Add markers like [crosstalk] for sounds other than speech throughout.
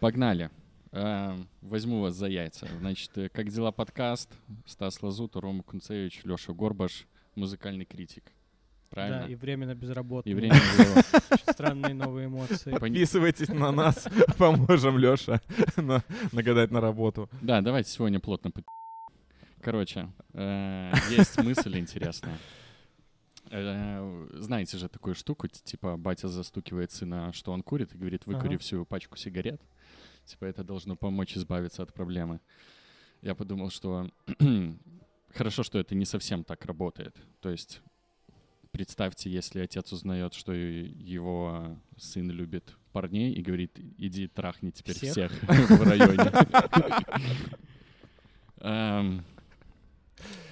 Погнали. Э, Возьму вас за яйца. Значит, э, как дела подкаст? Стас Лазута, Рома Кунцевич, Леша Горбаш, музыкальный критик. Правильно? Да, и временно безработный. И время было. Очень странные новые эмоции. Подписывайтесь на нас, [laughs] поможем Лёша [laughs] на- нагадать на работу. Да, давайте сегодня плотно под... [laughs] Короче, э, есть мысль интересная. Знаете же такую штуку, типа батя застукивает сына, что он курит, и говорит, выкури всю пачку сигарет. Типа это должно помочь избавиться от проблемы. Я подумал, что [clears throat] хорошо, что это не совсем так работает. То есть представьте, если отец узнает, что его сын любит парней и говорит, иди трахни теперь Всех? всех [laughs] в районе. [laughs]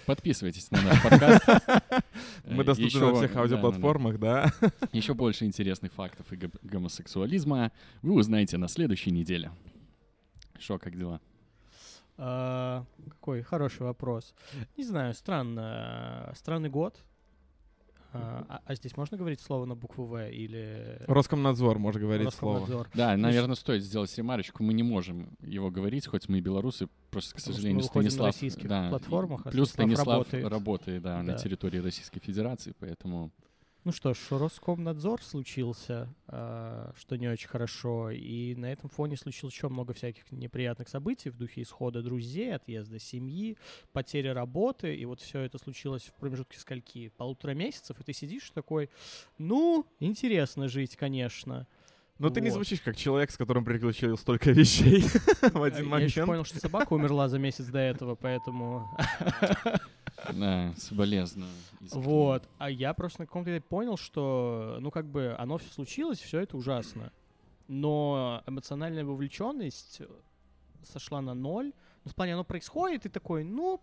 Подписывайтесь на наш подкаст. [laughs] Мы доступны на всех аудиоплатформах, да? [laughs] Еще больше интересных фактов и гом- гомосексуализма вы узнаете на следующей неделе. Шо, как дела? А, Какой хороший вопрос. Не знаю, странно. Странный год. А а- а здесь можно говорить слово на букву В или Роскомнадзор, может говорить слово. Роскомнадзор? Да, наверное, стоит сделать ремарочку. Мы не можем его говорить, хоть мы и белорусы, просто, к Потому что мы сожалению, выходим на Станислав... российских да, платформах, а плюс Станислав Станислав работает. работает, да, на Да. территории Российской Федерации, поэтому... Ну что ж, Роскомнадзор случился, а, что не очень хорошо, и на этом фоне случилось еще много всяких неприятных событий в духе исхода друзей, отъезда семьи, потери работы, и вот все это случилось в промежутке скольки? Полутора месяцев, и ты сидишь такой, ну, интересно жить, конечно. Но ты не Вот. звучишь как человек, с которым приключил столько [laughs] вещей [laughs] в А один Я еще момент. понял, что собака умерла за месяц до этого, поэтому... [laughs] Да, соболезную. Вот. А я просто на каком-то этапе понял, что, ну, как бы, оно все случилось, все это ужасно. Но эмоциональная вовлеченность сошла на ноль. Ну, в плане, оно происходит, и такой, ну,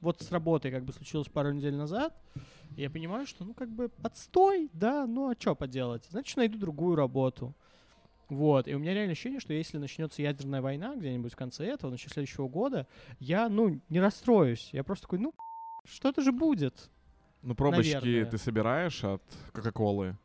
вот с работой как бы случилось пару недель назад. Я понимаю, что, ну, как бы, отстой, да, ну, а что поделать? Значит, найду другую работу. Вот, и у меня реально ощущение, что если начнется ядерная война где-нибудь в конце этого, начале следующего года, я, ну, не расстроюсь. Я просто такой, ну, что-то же будет. Ну, пробочки Наверное. ты собираешь от Кока-Колы.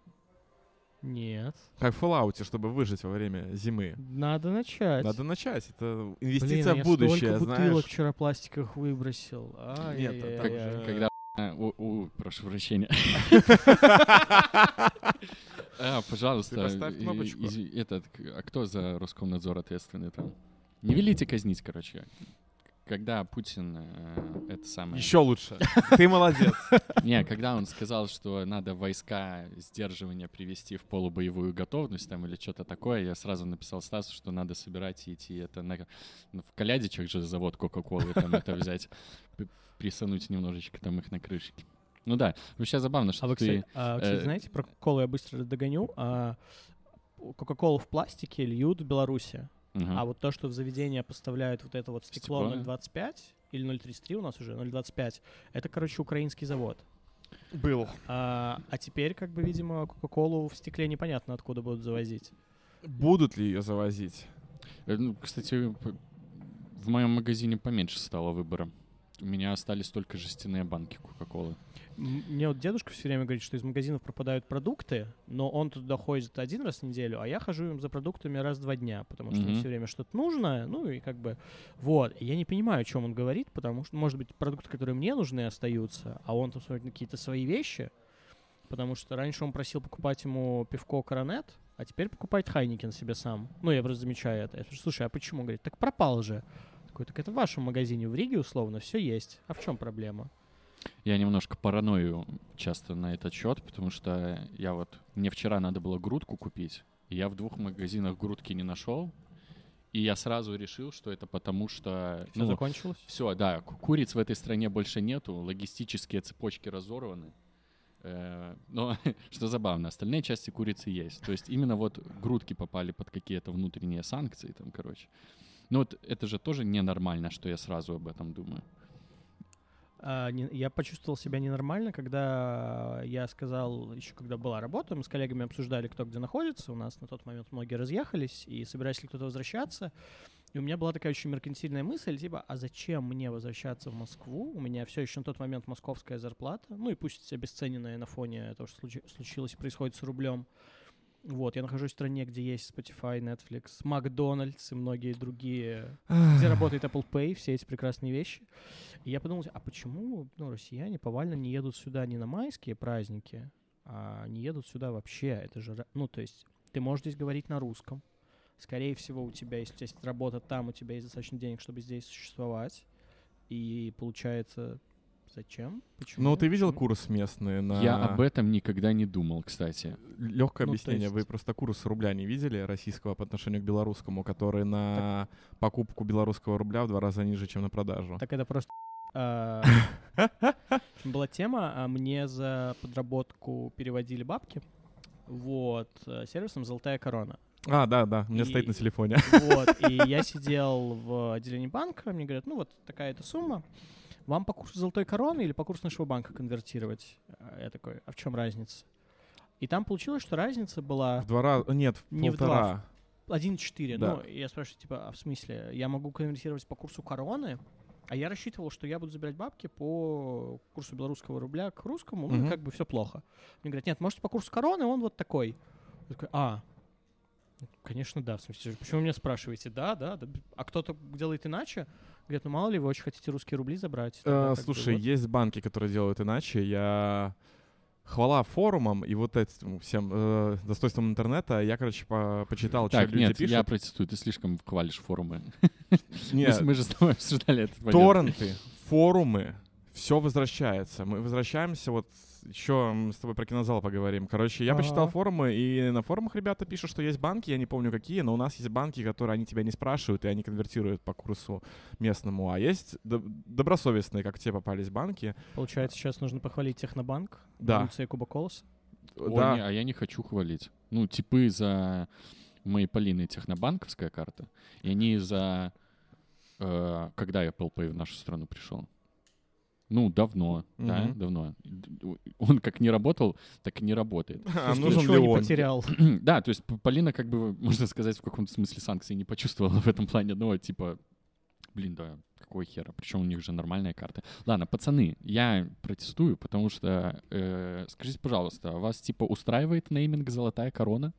Нет. Как в Fallout, чтобы выжить во время зимы. Надо начать. Надо начать. Это Блин, инвестиция а я в будущее, столько знаешь. бутылок вчера пластиковых выбросил. Нет, Ай-яй-яй-яй. так же- Когда... а, у- у- прошу прощения. [laughs] А, пожалуйста, Ты поставь кнопочку. этот, а кто за Роскомнадзор ответственный там? Не велите казнить, короче. Когда Путин э, это самое... Еще лучше. [laughs] Ты молодец. Не, когда он сказал, что надо войска сдерживания привести в полубоевую готовность там или что-то такое, я сразу написал Стасу, что надо собирать и идти это на... ну, В Калядичах же завод Кока-Колы там это взять, п- присануть немножечко там их на крышке. Ну да, вообще забавно, что А вы, ты... кстати, а, кстати, э, знаете, про Кока-Колу я быстро догоню. А, Кока-Колу в пластике льют в Беларуси. Мгм. А вот то, что в заведение поставляют вот это вот стекло Стекло, да? 0,25 или 0,33 у нас уже, 0,25, это, короче, украинский завод. Был. А, а теперь, как бы, видимо, Кока-Колу в стекле непонятно откуда будут завозить. Будут ли ее завозить? Э, Ну, кстати, в моем магазине поменьше стало выбора. У меня остались только жестяные банки Кока-Колы. Мне вот дедушка все время говорит, что из магазинов пропадают продукты, но он туда ходит один раз в неделю, а я хожу им за продуктами раз в два дня, потому что Мгм. мне все время что-то нужно, ну и как бы вот. И я не понимаю, о чем он говорит, потому что, может быть, продукты, которые мне нужны, остаются, а он там смотрит на какие-то свои вещи, потому что раньше он просил покупать ему пивко Коронет, а теперь покупает Хайникен себе сам. Ну, я просто замечаю это. Я спрашиваю, слушай, а почему? Он говорит, так пропал же. Такой, так это в вашем магазине в Риге условно все есть. А в чем проблема? Я немножко параною часто на этот счет, потому что я вот... Мне вчера надо было грудку купить, и я в двух магазинах грудки не нашел, и я сразу решил, что это потому что... Все закончилось? Все, да, ку- куриц в этой стране больше нету, логистические цепочки разорваны. Э, Но, [laughs] что забавно, остальные части курицы есть. То есть именно вот грудки попали под какие-то внутренние санкции, там, короче. Ну вот это же тоже ненормально, что я сразу об этом думаю. А, не- я почувствовал себя ненормально, когда я сказал, еще когда была работа, мы с коллегами обсуждали, кто где находится. У нас на тот момент многие разъехались, и собирались ли кто-то возвращаться. И у меня была такая очень меркантильная мысль, типа, а зачем мне возвращаться в Москву? У меня все еще на тот момент московская зарплата, ну и пусть обесцененная на фоне того, что случи- случилось и происходит с рублем. Вот, я нахожусь в стране, где есть Spotify, Netflix, Макдональдс и многие другие, где работает Apple Pay, все эти прекрасные вещи. И я подумал, а почему ну, россияне повально не едут сюда не на майские праздники, а не едут сюда вообще? Это же, ну, то есть ты можешь здесь говорить на русском. Скорее всего, у тебя, если у тебя есть работа там, у тебя есть достаточно денег, чтобы здесь существовать. И получается, зачем? Почему? Ну, ты видел Почему? курс местный на... Я об этом никогда не думал, кстати. Легкое Ну, объяснение. Вы есть- просто курс рубля не видели российского по отношению к белорусскому, который на покупку белорусского рубля в два раза ниже, чем на продажу. Так это просто... [laughs] а, Была тема, а мне за подработку переводили бабки. Вот, э, сервисом «Золотая корона». А, да, да, у меня стоит на И- телефоне. Вот, и я сидел в отделении банка, мне говорят, ну вот такая-то сумма, вам по курсу «Золотой короны» или по курсу нашего банка конвертировать? А Я такой, а в чем разница? И там получилось, что разница была В два раза... Нет, в Не в полтора. 1,4. Да. Ну, я спрашиваю, типа, а в смысле, я могу конвертировать по курсу короны, а я рассчитывал, что я буду забирать бабки по курсу белорусского рубля к русскому, ну, Мгм. как бы все плохо. Мне говорят, нет, может, по курсу короны он вот такой. Я такой, а, конечно, да. В смысле, почему вы меня спрашиваете? Да, да, да. А кто-то делает иначе? Говорят, ну, мало ли, вы очень хотите русские рубли забрать. Тогда Э, как бы Слушай, вот. есть банки, которые делают иначе. Я хвала форумам и вот этим всем э, достоинствам интернета. Я, короче, по- почитал, что Так, люди нет, пишут. я протестую, ты слишком хвалишь форумы. [laughs] Нет, Мы, же с тобой обсуждали этот момент. торренты, форумы, все возвращается. Мы возвращаемся, вот еще мы с тобой про кинозал поговорим. Короче, я почитал Ага. форумы, и на форумах ребята пишут, что есть банки, я не помню какие, но у нас есть банки, которые они тебя не спрашивают, и они конвертируют по курсу местному. А есть доб- добросовестные, как те попались банки. Получается, сейчас нужно похвалить Технобанк. Да. Улица Якуба Колоса. О, да, не, а я не хочу хвалить. Ну, типы за моей Полины технобанковская карта, и они за... э, когда Apple Pay в нашу страну пришел? Ну, давно, да, Мгм. давно. Он как не работал, так и не работает. [laughs] а Ты нужен ли он? потерял. [clears throat] да, то есть Полина, как бы, можно сказать, в каком-то смысле санкции не почувствовала [laughs] в этом плане. Ну, типа, блин, да, какого хера? Причем у них же нормальная карта. Ладно, пацаны, я протестую, потому что, э, скажите, пожалуйста, вас, типа, устраивает нейминг «Золотая корона»?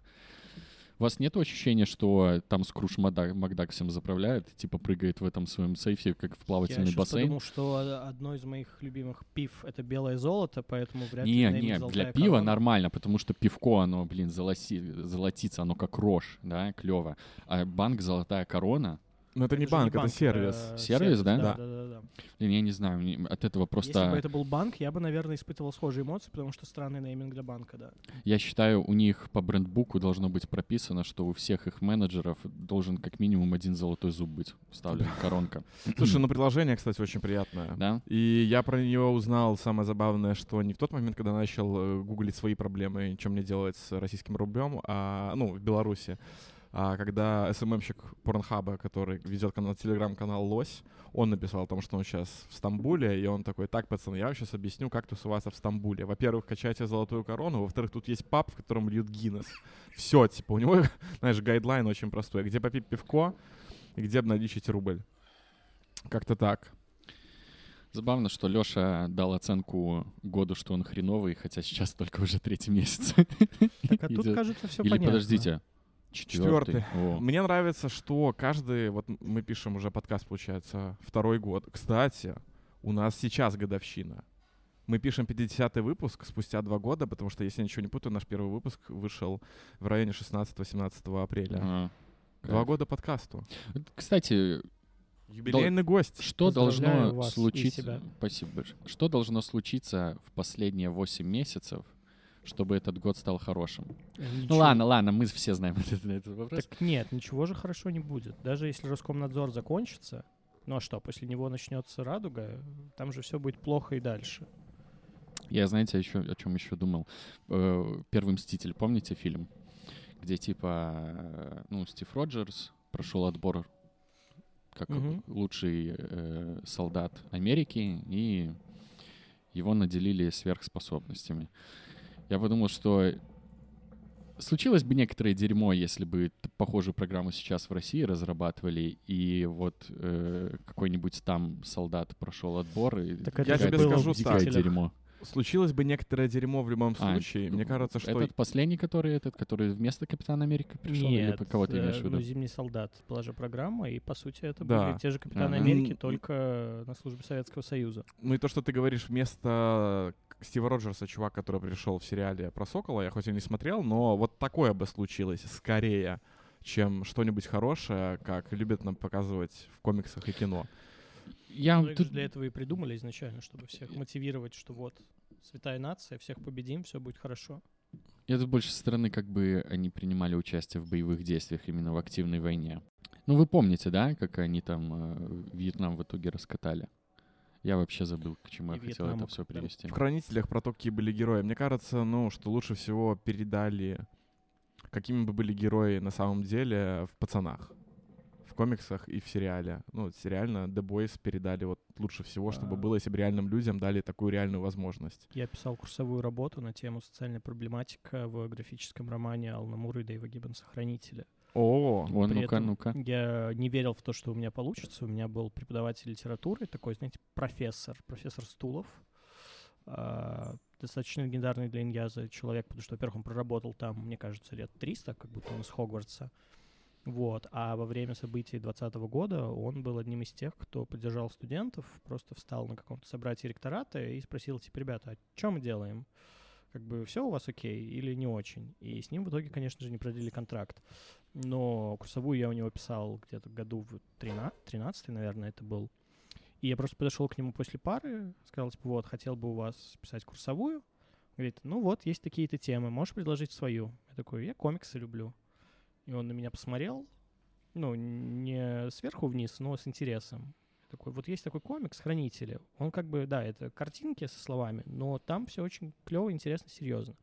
У вас нет ощущения, что там Скруш Макдак всем заправляет, типа, прыгает в этом своем сейфе, как в Я плавательный сейчас бассейн? подумал, что а, одно из моих любимых пив — это белое золото, поэтому вряд ли Не, не, «Золотая для пива корона». нормально, потому что пивко, оно, блин, золоси, золотится, оно как рожь, да, клево. А банк «Золотая корона», Ну это не же банк, это сервис. э, Сервис, да? Да, Да. да, да, да. блин, я не знаю, мне от этого просто... Если бы это был банк, я бы, наверное, испытывал схожие эмоции, потому что странный нейминг для банка, да. Я считаю, у них по брендбуку должно быть прописано, что у всех их менеджеров должен как минимум один золотой зуб быть вставлен, коронка. [clears throat] Слушай, ну приложение, кстати, очень приятное. Да? И я про него узнал, самое забавное, что не в тот момент, когда начал э, гуглить свои проблемы, что мне делать с российским рублем, а, ну, в Беларуси, а когда СММщик Порнхаба, который ведет канал, телеграм-канал Лось, он написал о том, что он сейчас в Стамбуле, и он такой, так, пацаны, я вам сейчас объясню, как тусоваться в Стамбуле. Во-первых, качайте золотую корону, во-вторых, тут есть паб, в котором льют Гиннес. Все, типа, у него, [laughs] знаешь, гайдлайн очень простой. Где попить пивко, и где обналичить рубль. Как-то так. Забавно, что Лёша дал оценку году, что он хреновый, хотя сейчас только уже третий месяц. Так, а тут, кажется, все Или понятно. подождите, четвертый. Четвертый. Мне нравится, что каждый, вот мы пишем уже подкаст, получается, второй год. Кстати, у нас сейчас годовщина. Мы пишем 50-й выпуск спустя два года, потому что, если я ничего не путаю, наш первый выпуск вышел в районе 16-17 апреля. Ага. Два Кайф. года подкасту. Кстати, Юбилейный гость. что Поздравляю должно случиться? Спасибо большое. Что должно случиться в последние 8 месяцев, чтобы этот год стал хорошим? Э, Ну ничего. ладно, ладно, мы все знаем [laughs] этот, этот вопрос. Так нет, ничего же хорошо не будет. Даже если Роскомнадзор закончится, ну а что, после него начнется радуга, там же все будет плохо и дальше. Я, знаете, еще, о чем еще думал? Э, Первый «Мститель», помните фильм? Где типа, э, ну, Стив Роджерс прошел отбор как Мгм. лучший э, солдат Америки, и его наделили сверхспособностями. Я подумал, что случилось бы некоторое дерьмо, если бы похожую программу сейчас в России разрабатывали, и вот э, какой-нибудь там солдат прошел отбор, и Так это Я тебе скажу так. дерьмо. Случилось бы некоторое дерьмо в любом А, случае. Мне кажется, что... Этот последний, который этот, который вместо Капитана Америки пришел, или Нет, по- кого ты имеешь в э, виду? ну, «Зимний солдат» была же программа, и, по сути, это Да. были те же Капитаны Ага. Америки, только на службе Советского Союза. Ну и то, что ты говоришь вместо Стива Роджерса, чувак, который пришел в сериале про Сокола, я хоть и не смотрел, но вот такое бы случилось скорее, чем что-нибудь хорошее, как любят нам показывать в комиксах и кино. Я Ну, их же тут для этого и придумали изначально, чтобы всех мотивировать, что вот, святая нация, всех победим, все будет хорошо. Я тут больше со стороны, как бы они принимали участие в боевых действиях именно в активной войне. Ну, вы помните, да, как они там э, Вьетнам в итоге раскатали? Я вообще забыл, к чему И я хотел это все привести. В «Хранителях» про то, какие были герои. Мне кажется, ну, что лучше всего передали, какими бы были герои на самом деле в «Пацанах». В комиксах и в сериале. Ну, сериально The Boys передали вот лучше всего, чтобы А. было, если бы реальным людям дали такую реальную возможность. Я писал курсовую работу на тему «Социальная проблематика» в графическом романе Алана Мура и Дэйва Гиббонса «Хранители». О, О, ну-ка, ну-ка. Я не верил в то, что у меня получится. У меня был преподаватель литературы, такой, знаете, профессор, профессор Стулов. А, достаточно легендарный для Иньяза человек, потому что, во-первых, он проработал там, мне кажется, лет 300, как будто он из Хогвартса. Вот. А во время событий 2020 года он был одним из тех, кто поддержал студентов, просто встал на каком-то собратии ректората и спросил, типа, ребята, а что мы делаем? Как бы все у вас окей или не очень? И с ним в итоге, конечно же, не продлили контракт. Но курсовую я у него писал где-то году в 13, 13 наверное, это был. И я просто подошел к нему после пары, сказал, типа, вот, хотел бы у вас писать курсовую. Говорит, ну вот, есть такие-то темы, можешь предложить свою? Я такой, я комиксы люблю. И он на меня посмотрел, ну, не сверху вниз, но с интересом. Такой, вот есть такой комикс «Хранители». Он как бы, да, это картинки со словами, но там все очень клево, интересно, серьезно.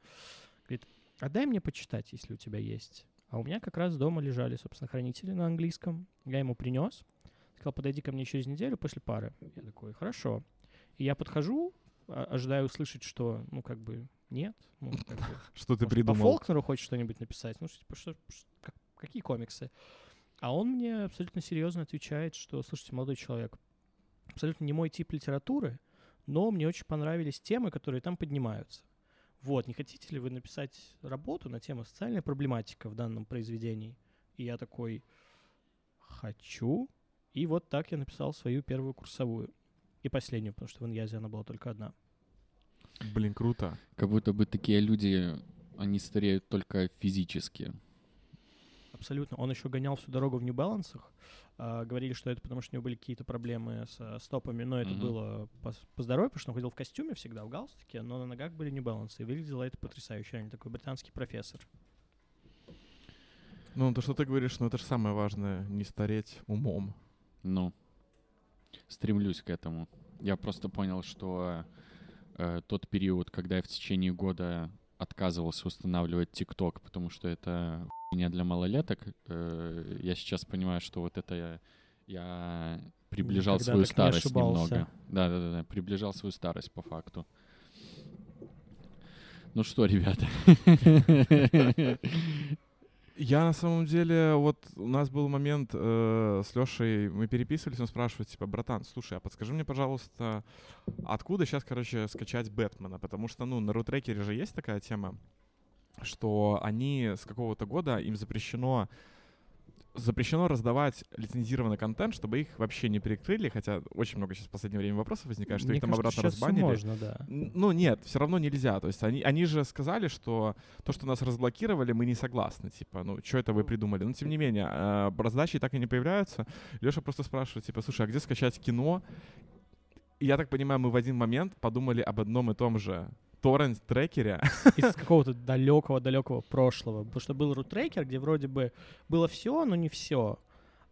Говорит, а дай мне почитать, если у тебя есть. А у меня как раз дома лежали, собственно, «Хранители» на английском. Я ему принес. Сказал, подойди ко мне через неделю после пары. Я такой, хорошо. И я подхожу, а- ожидаю услышать, что, ну, как бы, нет. Ну, как бы, [laughs] что ты может, придумал? По Фолкнеру хочешь что-нибудь написать? Ну, что, типа, что, как- какие комиксы? А он мне абсолютно серьезно отвечает, что, слушайте, молодой человек, абсолютно не мой тип литературы, но мне очень понравились темы, которые там поднимаются. Вот, не хотите ли вы написать работу на тему социальная проблематика в данном произведении? И я такой, хочу. И вот так я написал свою первую курсовую. И последнюю, потому что в Иньязе она была только одна. Блин, круто. Как будто бы такие люди, они стареют только физически. Абсолютно. Он еще гонял всю дорогу в New Balance. говорили, что это потому, что у него были какие-то проблемы со стопами, но это Мгм. было по, по здоровью, потому что он ходил в костюме всегда, в галстуке, но на ногах были Balance. И выглядело это потрясающе. Реально такой британский профессор. Ну, то, что ты говоришь, ну это же самое важное, не стареть умом. Ну, стремлюсь к этому. Я просто понял, что э, тот период, когда я в течение года отказывался устанавливать ТикТок, потому что это хуйня для малолеток, э, я сейчас понимаю, что вот это я, я приближал Никогда свою не старость ошибался. немного. Да, да, да, да, приближал свою старость по факту. Ну что, ребята? [laughs] Я на самом деле, вот у нас был момент э, с Лешей, мы переписывались, он спрашивает, типа, братан, слушай, а подскажи мне, пожалуйста, откуда сейчас, короче, скачать Бэтмена? Потому что, ну, на рутрекере же есть такая тема, что они с какого-то года, им запрещено запрещено раздавать лицензированный контент, чтобы их вообще не перекрыли, хотя очень много сейчас в последнее время вопросов возникает, что Мне их там кажется, обратно разбанили. можно, да. Ну нет, все равно нельзя. То есть они, они же сказали, что то, что нас разблокировали, мы не согласны. Типа, ну что это вы придумали? Но тем не менее, э, раздачи так и не появляются. Леша просто спрашивает, типа, слушай, а где скачать кино? И я так понимаю, мы в один момент подумали об одном и том же торрент-трекере. Из какого-то далекого-далекого прошлого. Потому что был рутрекер, где вроде бы было все, но не все.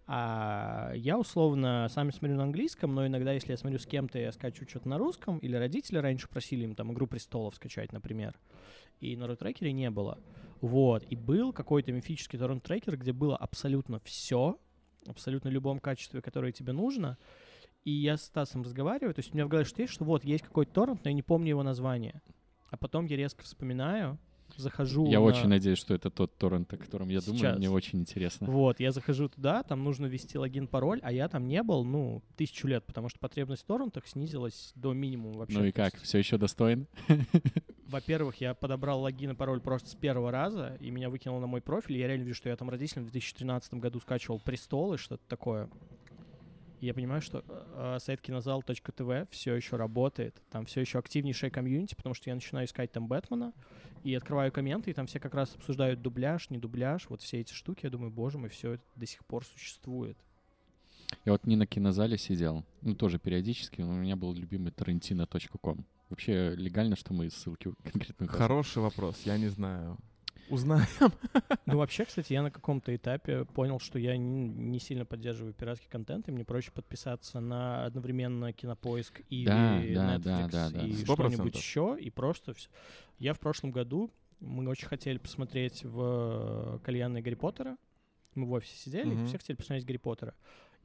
А я условно сам смотрю на английском, но иногда, если я смотрю с кем-то, я скачу что-то на русском, или родители раньше просили им там «Игру престолов» скачать, например. И на рутрекере не было. Вот. И был какой-то мифический торрент-трекер, где было абсолютно все, абсолютно любом качестве, которое тебе нужно. И я с Стасом разговариваю, то есть у меня в голове что есть, что вот, есть какой-то торрент, но я не помню его название. А потом я резко вспоминаю, захожу Я на- очень надеюсь, что это тот торрент, о котором я думаю. Сейчас. Мне очень интересно. Вот, я захожу туда, там нужно ввести логин, пароль, а я там не был, ну, тысячу лет, потому что потребность в торрентах снизилась до минимума вообще. Ну и как, все еще достоин? [laughs] Во-первых, я подобрал логин и пароль просто с первого раза, и меня выкинуло на мой профиль. Я реально вижу, что я там родителям в 2013 году скачивал престолы, что-то такое. Я понимаю, что э, сайт кинозал.тв все еще работает. Там все еще активнейшая комьюнити, потому что я начинаю искать там Бэтмена и открываю комменты, и там все как раз обсуждают дубляж, не дубляж, вот все эти штуки. Я думаю, боже мой, все это до сих пор существует. Я вот не на кинозале сидел, ну тоже периодически, но у меня был любимый tarantino.com. Вообще легально, что мы ссылки [laughs] конкретно? Хороший вопрос, я не знаю. Узнаем. Ну, вообще, кстати, я на каком-то этапе понял, что я не, сильно поддерживаю пиратский контент, и мне проще подписаться на одновременно Кинопоиск, Иви, Да, Netflix да, да, да. и что-нибудь еще, и просто все. Я в прошлом году, мы очень хотели посмотреть в кальянной Гарри Поттера, мы в офисе сидели, Мгм. все хотели посмотреть Гарри Поттера,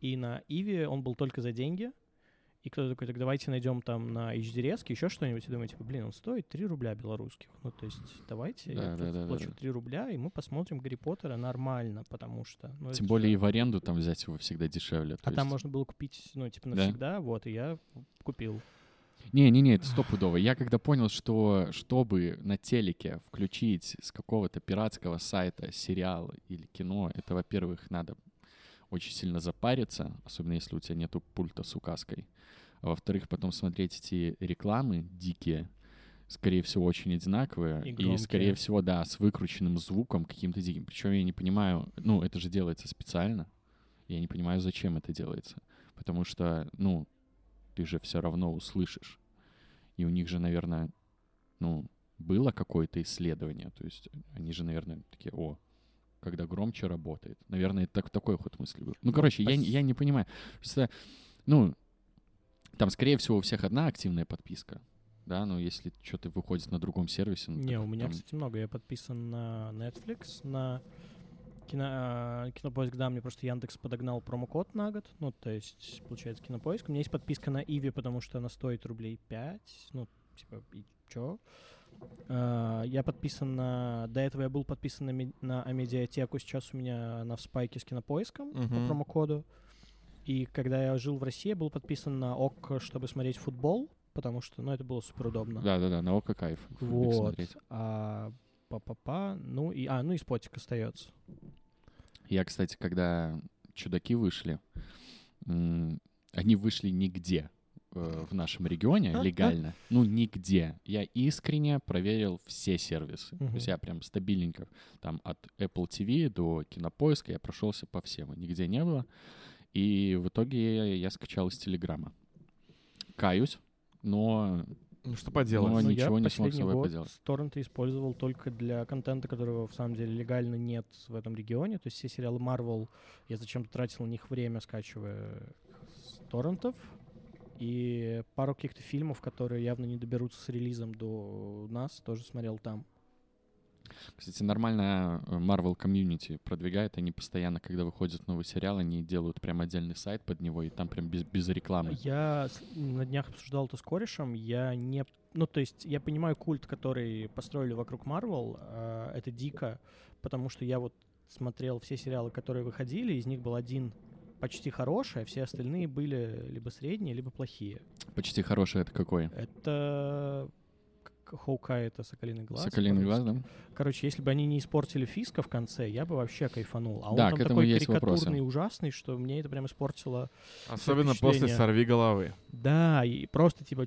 и на Иви он был только за деньги, и кто-то такой, так давайте найдем там на HD еще что-нибудь, и думаете, блин, он стоит 3 рубля белорусских. Ну, то есть, давайте Да, я да, да, да, плачу да. 3 рубля, и мы посмотрим Гарри Поттера нормально, потому что... ну, Тем же- более и в аренду там взять его всегда дешевле. А там есть- можно было купить, ну, типа, Да? навсегда, вот, и я купил. Не-не-не, это стопудово. Я когда понял, что чтобы на телеке включить с какого-то пиратского сайта сериал или кино, это, во-первых, надо очень сильно запариться, особенно если у тебя нету пульта с указкой. А во-вторых, потом смотреть эти рекламы дикие, скорее всего, очень одинаковые. И И, скорее всего, да, с выкрученным звуком каким-то диким. Причем я не понимаю, ну, это же делается специально. Я не понимаю, зачем это делается. Потому что, ну, ты же все равно услышишь. И у них же, наверное, ну, было какое-то исследование. То есть они же, наверное, такие, о, когда громче работает. Наверное, это так, такой ход мысли был. Ну, короче, я, не- я не понимаю. Просто, ну, там, скорее всего, у всех одна активная подписка. Да, но если что-то выходит на другом сервисе... ну, Не, так у меня, там- кстати, много. Я подписан на Netflix, на кино, а, Кинопоиск, да, мне просто Яндекс подогнал промокод на год. Ну, то есть, получается, Кинопоиск. У меня есть подписка на Иви, потому что она стоит рублей 5. Ну, типа, и чё? А, Я подписан на... До этого я был подписан на, на Амедиатеку. Сейчас у меня она в спайке с Кинопоиском по Мгм. промокоду. И когда я жил в России, я был подписан на ОК, чтобы смотреть футбол, потому что, ну, это было супер удобно. Да-да-да, на око кайф. Вот. А па-па-па, ну и а, ну и спотик остается. Я, кстати, когда чудаки вышли, они вышли нигде э, в нашем регионе легально. Ну, нигде. Я искренне проверил все сервисы. То есть я прям стабильненько там от Apple TV до Кинопоиска я прошелся по всем. и Нигде не было. И в итоге я, я скачал из Телеграма. Каюсь, но Ну что поделать? Ну, Но ничего я не смог с собой год поделать. торренты использовал только для контента, которого в самом деле легально нет в этом регионе. То есть все сериалы Marvel, я зачем-то тратил на них время, скачивая с торрентов. И пару каких-то фильмов, которые явно не доберутся с релизом до нас, тоже смотрел там. Кстати, нормально э, Marvel комьюнити продвигает. Они постоянно, когда выходит новый сериал, они делают прям отдельный сайт под него, и там прям без, без рекламы. Я на днях обсуждал это с корешем. Я не... Ну, то есть я понимаю культ, который построили вокруг Марвел. э, это дико, потому что я вот смотрел все сериалы, которые выходили, из них был один почти хороший, а все остальные были либо средние, либо плохие. Почти хороший это какой? Это... Хоукай — это «Соколиный глаз». Соколиный глаз, да? Короче, если бы они не испортили Фиска в конце, я бы вообще кайфанул. А Да, он там такой есть вопросы. карикатурный и ужасный, что мне это прям испортило Особенно после. «Сорви головы». Да, и просто типа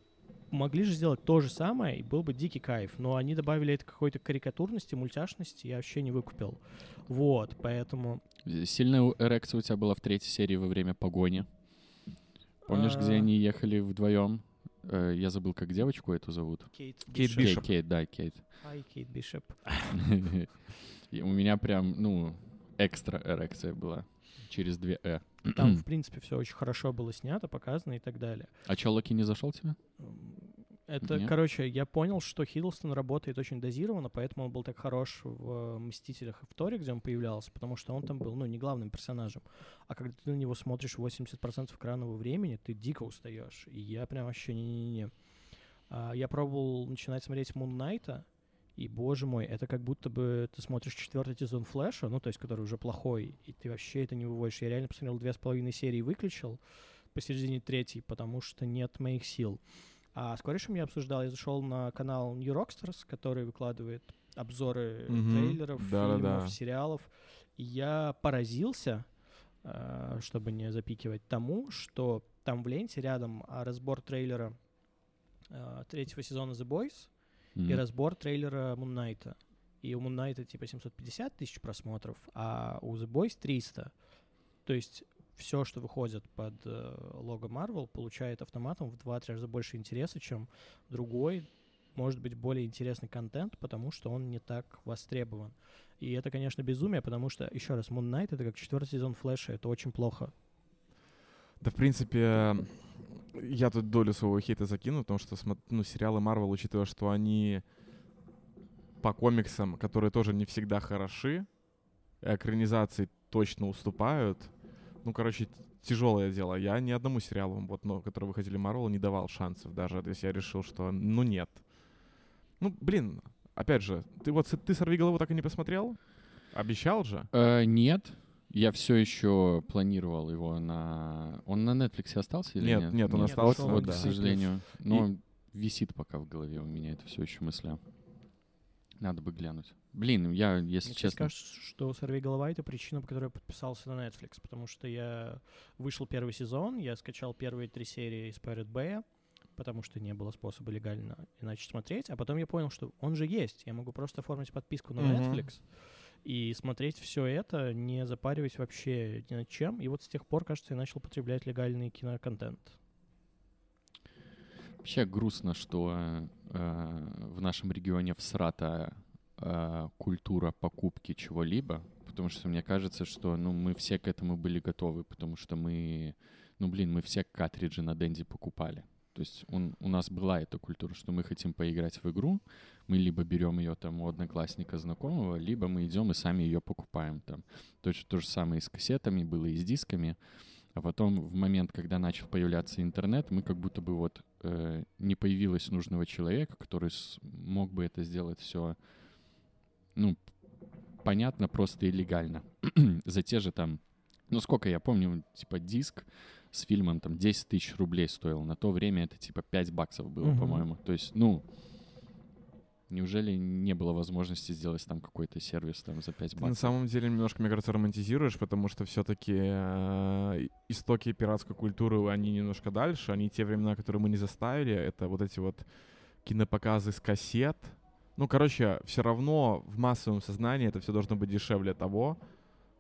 могли же сделать то же самое, и был бы дикий кайф. Но они добавили это какой-то карикатурности, мультяшности, я вообще не выкупил. Вот, поэтому... Сильная эрекция у тебя была в третьей серии во время погони. Помнишь, где А. они ехали вдвоем? Э, Я забыл, как девочку эту зовут. Кейт, Кейт Бишоп. Бишоп. Кейт, да, Кейт. Ай, Кейт Бишоп. [laughs] У меня прям, ну, экстра эрекция была. Через две «э». Там, [clears throat] в принципе, все очень хорошо было снято, показано и так далее. А чё, Локи не зашел тебе? Это, Нет? короче, я понял, что Хиддлстон работает очень дозированно, поэтому он был так хорош в э, «Мстителях» и в «Торе», где он появлялся, потому что он там был, ну, не главным персонажем. А когда ты на него смотришь 80% экранного времени, ты дико устаешь. И я прям вообще не-не-не. А, я пробовал начинать смотреть «Мун Найта», И, боже мой, это как будто бы ты смотришь четвертый сезон Флэша, ну, то есть, который уже плохой, и ты вообще это не выводишь. Я реально посмотрел две с половиной серии и выключил посередине третьей, потому что нет моих сил. А с корешем я обсуждал, я зашел на канал New Rockstars, который выкладывает обзоры Мгм. трейлеров, Да-да-да. фильмов, сериалов. И я поразился, э, чтобы не запикивать, тому, что там в ленте рядом а, разбор трейлера э, третьего сезона The Boys и Мгм. разбор трейлера Knight. И у Knight типа 750 тысяч просмотров, а у The Boys 300. То есть все, что выходит под э, лого Marvel, получает автоматом в 2-3 раза больше интереса, чем другой, может быть, более интересный контент, потому что он не так востребован. И это, конечно, безумие, потому что, еще раз, Moon Knight — это как четвертый сезон Флэша, это очень плохо. Да, в принципе, я тут долю своего хейта закину, потому что ну, сериалы Марвел, учитывая, что они по комиксам, которые тоже не всегда хороши, экранизации точно уступают. Ну, короче, тяжелое дело. Я ни одному сериалу, вот, но, которые выходили Марвел, не давал шансов, даже если я решил, что ну нет. Ну, блин, опять же, ты вот ты «Сорви голову» так и не посмотрел? Обещал же? Э, нет, я все еще планировал его на... Он на Netflix остался или Нет, нет? нет, он Нет, остался, Вот, да. к сожалению. Но висит пока в голове у меня это все еще мысля. Надо бы глянуть. Блин, я, если Мне честно... кажется, что «Сорви голова» — это причина, по которой я подписался на Netflix, потому что я вышел первый сезон, я скачал первые три серии из Pirate Bay, потому что не было способа легально иначе смотреть, а потом я понял, что он же есть, я могу просто оформить подписку на. Netflix и смотреть все это, не запариваясь вообще ни над чем, и вот с тех пор, кажется, я начал потреблять легальный киноконтент. Вообще грустно, что э, в нашем регионе всрата э, культура покупки чего-либо, потому что мне кажется, что ну, мы все к этому были готовы, потому что мы, ну блин, мы все картриджи на Денди покупали. То есть он, у нас была эта культура, что мы хотим поиграть в игру, мы либо берем ее там у одноклассника знакомого, либо мы идем и сами ее покупаем там. Точно то же самое и с кассетами было, и с дисками. А потом в момент, когда начал появляться интернет, мы как будто бы вот э, не появилось нужного человека, который мог бы это сделать все, ну, понятно, просто и легально. [clears throat] За те же там, ну, сколько я помню, типа диск с фильмом там 10 тысяч рублей стоил. На то время это типа 5 баксов было, Мгм. по-моему. То есть, ну, неужели не было возможности сделать там какой-то сервис там за 5 Ты баксов? на самом деле немножко, мне кажется, романтизируешь, потому что все-таки истоки пиратской культуры, они немножко дальше, они те времена, которые мы не заставили, это вот эти вот кинопоказы с кассет. Ну, короче, все равно в массовом сознании это все должно быть дешевле того,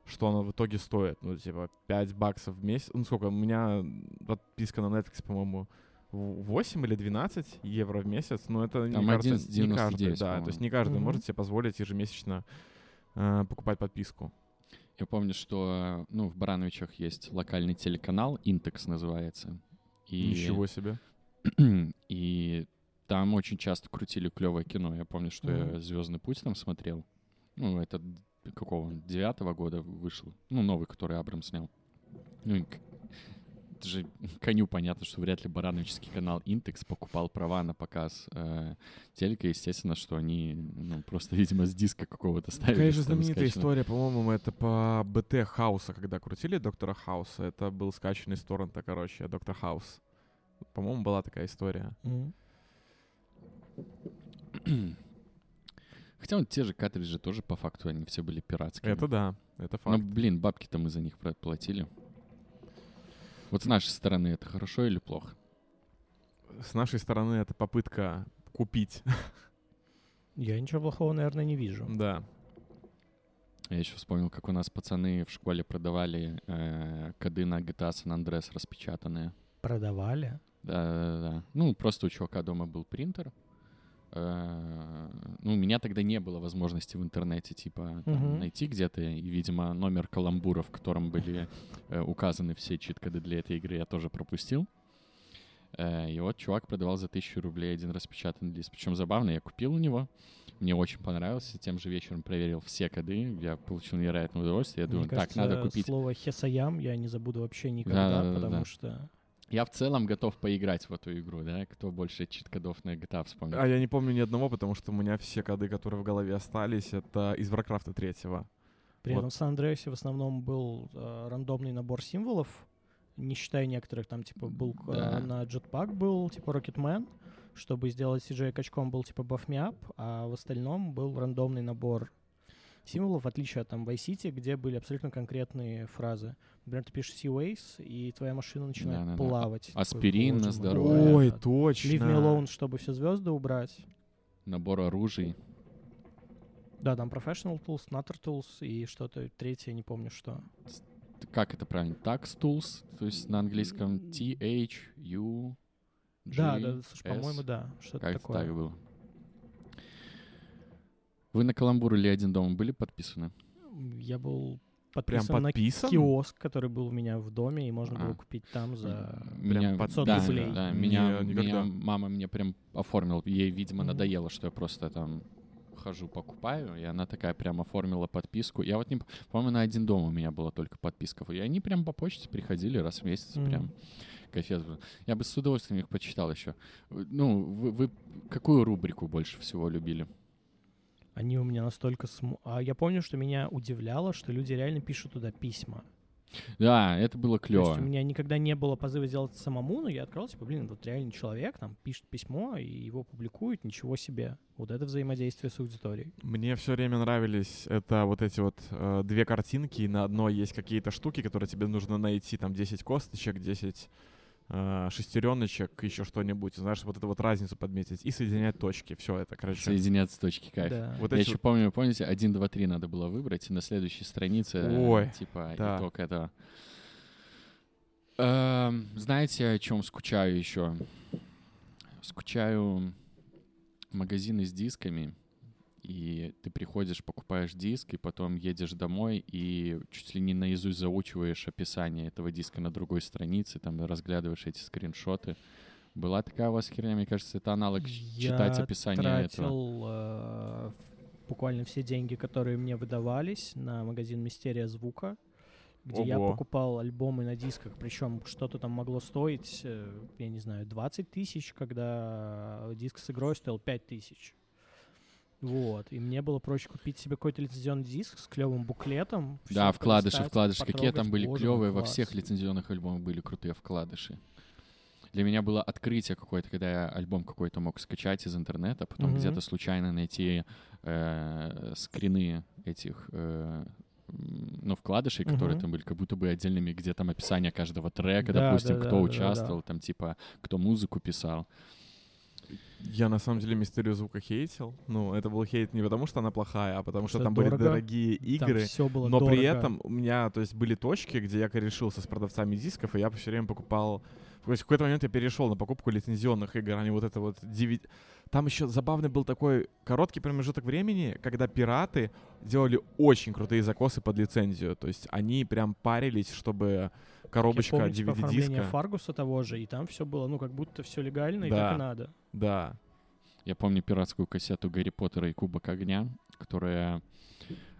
что оно в итоге стоит. Ну, типа, 5 баксов в месяц. Ну, сколько? У меня подписка на Netflix, по-моему, в- 8 или 12 евро в месяц. Но это, Там мне кажется, не 11,99, каждый, да. То есть не каждый Мгм. может себе позволить ежемесячно э, покупать подписку. Я помню, что ну, в Барановичах есть локальный телеканал, Интекс называется. И, Ничего себе. [clears throat] и там очень часто крутили клевое кино. Я помню, что я Мгм. Звездный путь там смотрел. Ну, это какого он, девятого года вышел. Ну, новый, который Абрам снял. Ну, это же коню понятно, что вряд ли Барановичский канал Интекс покупал права на показ э, телека. Естественно, что они ну, просто, видимо, с диска какого-то ставили. Такая же что там знаменитая скачано. история, по-моему, это по БТ Хауса, когда крутили Доктора Хауса. Это был скачанный с торрента, короче, Доктор Хаус. По-моему, была такая история. Хотя вот те же картриджи тоже по факту они все были пиратскими. Это да, это Ну, факт. блин, бабки-то мы за них платили. Вот с нашей стороны это хорошо или плохо? С нашей стороны это попытка купить. [laughs] Я ничего плохого, наверное, не вижу. да. Я еще вспомнил, как у нас пацаны в школе продавали э, коды на GTA San Andreas распечатанные. Продавали? Да-да-да. Ну, просто у чувака дома был принтер. Э, Ну, у меня тогда не было возможности в интернете, типа, там, Мгм. найти где-то. И, видимо, номер каламбура, в котором были э, указаны все чит-коды для этой игры, я тоже пропустил. Э, И вот чувак продавал за тысячу рублей один распечатанный диск. Причем забавно, я купил у него. Мне очень понравился. Тем же вечером проверил все коды. Я получил невероятное удовольствие. Я Мне думаю, так, кажется, надо купить. слово «хесаям» я не забуду вообще никогда, Да-да-да-да. потому что... Я в целом готов поиграть в эту игру, да? Кто больше чит-кодов на GTA вспомнит? А я не помню ни одного, потому что у меня все коды, которые в голове остались, это из Warcraft 3. При Вот. этом в Сан-Андреасе в основном был э, рандомный набор символов, не считая некоторых, там, типа, был э, Да. на Jetpack был, типа, Rocketman, чтобы сделать CJ качком был, типа, Buff Me Up, а в остальном был рандомный набор символов, в отличие от, там, Vice City, где были абсолютно конкретные фразы. Например, ты пишешь Seaways, и твоя машина начинает Да-да-да. плавать. Такой, Аспирин на здоровье. Ой, Да. точно. Leave me alone, чтобы все звезды убрать. Набор оружий. Да, там Professional Tools, Nutter Tools и что-то третье, не помню что. Как это правильно? Tax Tools, то есть на английском T-H-U... Да, G, да, слушай, S. по-моему, да, что-то такое. так было. Вы на Каламбур или Один дома были подписаны? Я был Прям подписан на подписан? киоск, который был у меня в доме, и можно было А. купить там за... Меня, 500 да, рублей. да, Не, меня, никогда. меня мама мне прям оформила. Ей, видимо, надоело, что я просто там хожу, покупаю, и она такая прям оформила подписку. Я вот не... По-моему, на один дом у меня была только подписка. И они прям по почте приходили раз в месяц, Мгм. прям кафет. был. Я бы с удовольствием их почитал еще. Ну, вы, вы какую рубрику больше всего любили? Они у меня настолько... См... А я помню, что меня удивляло, что люди реально пишут туда письма. Да, это было То клево. есть у меня никогда не было позыва сделать это самому, но я открыл, типа, блин, вот реальный человек там пишет письмо, и его публикуют, ничего себе. Вот это взаимодействие с аудиторией. Мне все время нравились это вот эти вот э, две картинки, и на одной есть какие-то штуки, которые тебе нужно найти, там 10 косточек, 10 э, шестереночек, еще что-нибудь, знаешь, вот эту вот разницу подметить и соединять точки. Все это, короче. Соединяться с точки кайф. Да. Вот Я эти еще вот- помню, помните, 1, 2, 3 надо было выбрать, и на следующей странице, э, Ой, типа, да. итог этого. Эм, знаете, о чем скучаю еще? Скучаю магазины с дисками, и ты приходишь, покупаешь диск, и потом едешь домой, и чуть ли не наизусть заучиваешь описание этого диска на другой странице, там разглядываешь эти скриншоты. Была такая у вас херня, мне кажется, это аналог читать Я описание этого. тратил э, буквально все деньги, которые мне выдавались на магазин Мистерия звука, где я Ого. покупал альбомы на дисках, причем что-то там могло стоить, э, я не знаю, 20 тысяч, когда диск с игрой стоил 5 тысяч. Вот, и мне было проще купить себе какой-то лицензионный диск с клевым буклетом. Да, вкладыши, вкладыши. Какие там были клевые во всех лицензионных альбомах были крутые вкладыши. Для меня было открытие какое-то, когда я альбом какой-то мог скачать из интернета, потом Мгм. где-то случайно найти э, скрины этих э, ну, вкладышей, которые Мгм. там были как будто бы отдельными, где там описание каждого трека, Да, допустим, да, кто да, да, да. участвовал, там типа, кто музыку писал. Я на самом деле мистерию звука хейтил. Ну, это был хейт не потому, что она плохая, а потому что Что там были дорого. дорогие Там игры. всё было Но при дорого. этом у меня, то есть, были точки, где я корешился с продавцами дисков, и я все время покупал... То есть в какой-то момент я перешел на покупку лицензионных игр, а не вот это вот DVD. Там еще забавный был такой короткий промежуток времени, когда пираты делали очень крутые закосы под лицензию. То есть они прям парились, чтобы коробочка Я помню, типа, DVD-диска... Фаргуса того же, и там все было, ну, как будто все легально, и Да. так и надо. Да. Я помню пиратскую кассету Гарри Поттера и Кубок огня, которая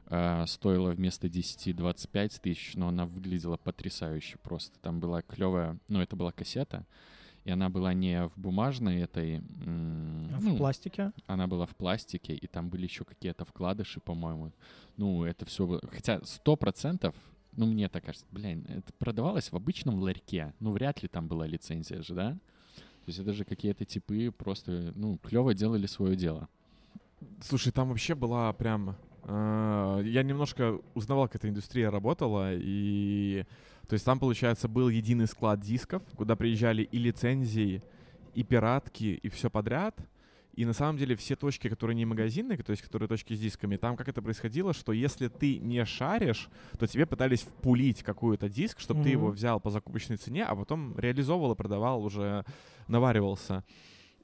э, стоила вместо 10 25 тысяч, но она выглядела потрясающе просто. Там была клевая, ну, это была кассета, и она была не в бумажной этой, А ну, в пластике. она была в пластике, и там были еще какие-то вкладыши, по-моему. Ну, это все было... Хотя сто процентов, ну, мне так кажется, блин, это продавалось в обычном ларьке. Ну, вряд ли там была лицензия же, да? То есть это же какие-то типы просто, ну, клево делали свое дело. Слушай, там вообще была прям... э, я немножко узнавал, как эта индустрия работала, и... То есть там, получается, был единый склад дисков, куда приезжали и лицензии, и пиратки, и все подряд. И на самом деле все точки, которые не магазины, то есть которые точки с дисками, там как это происходило, что если ты не шаришь, то тебе пытались впулить какой-то диск, чтобы ты его взял по закупочной цене, а потом реализовывал и продавал, уже наваривался.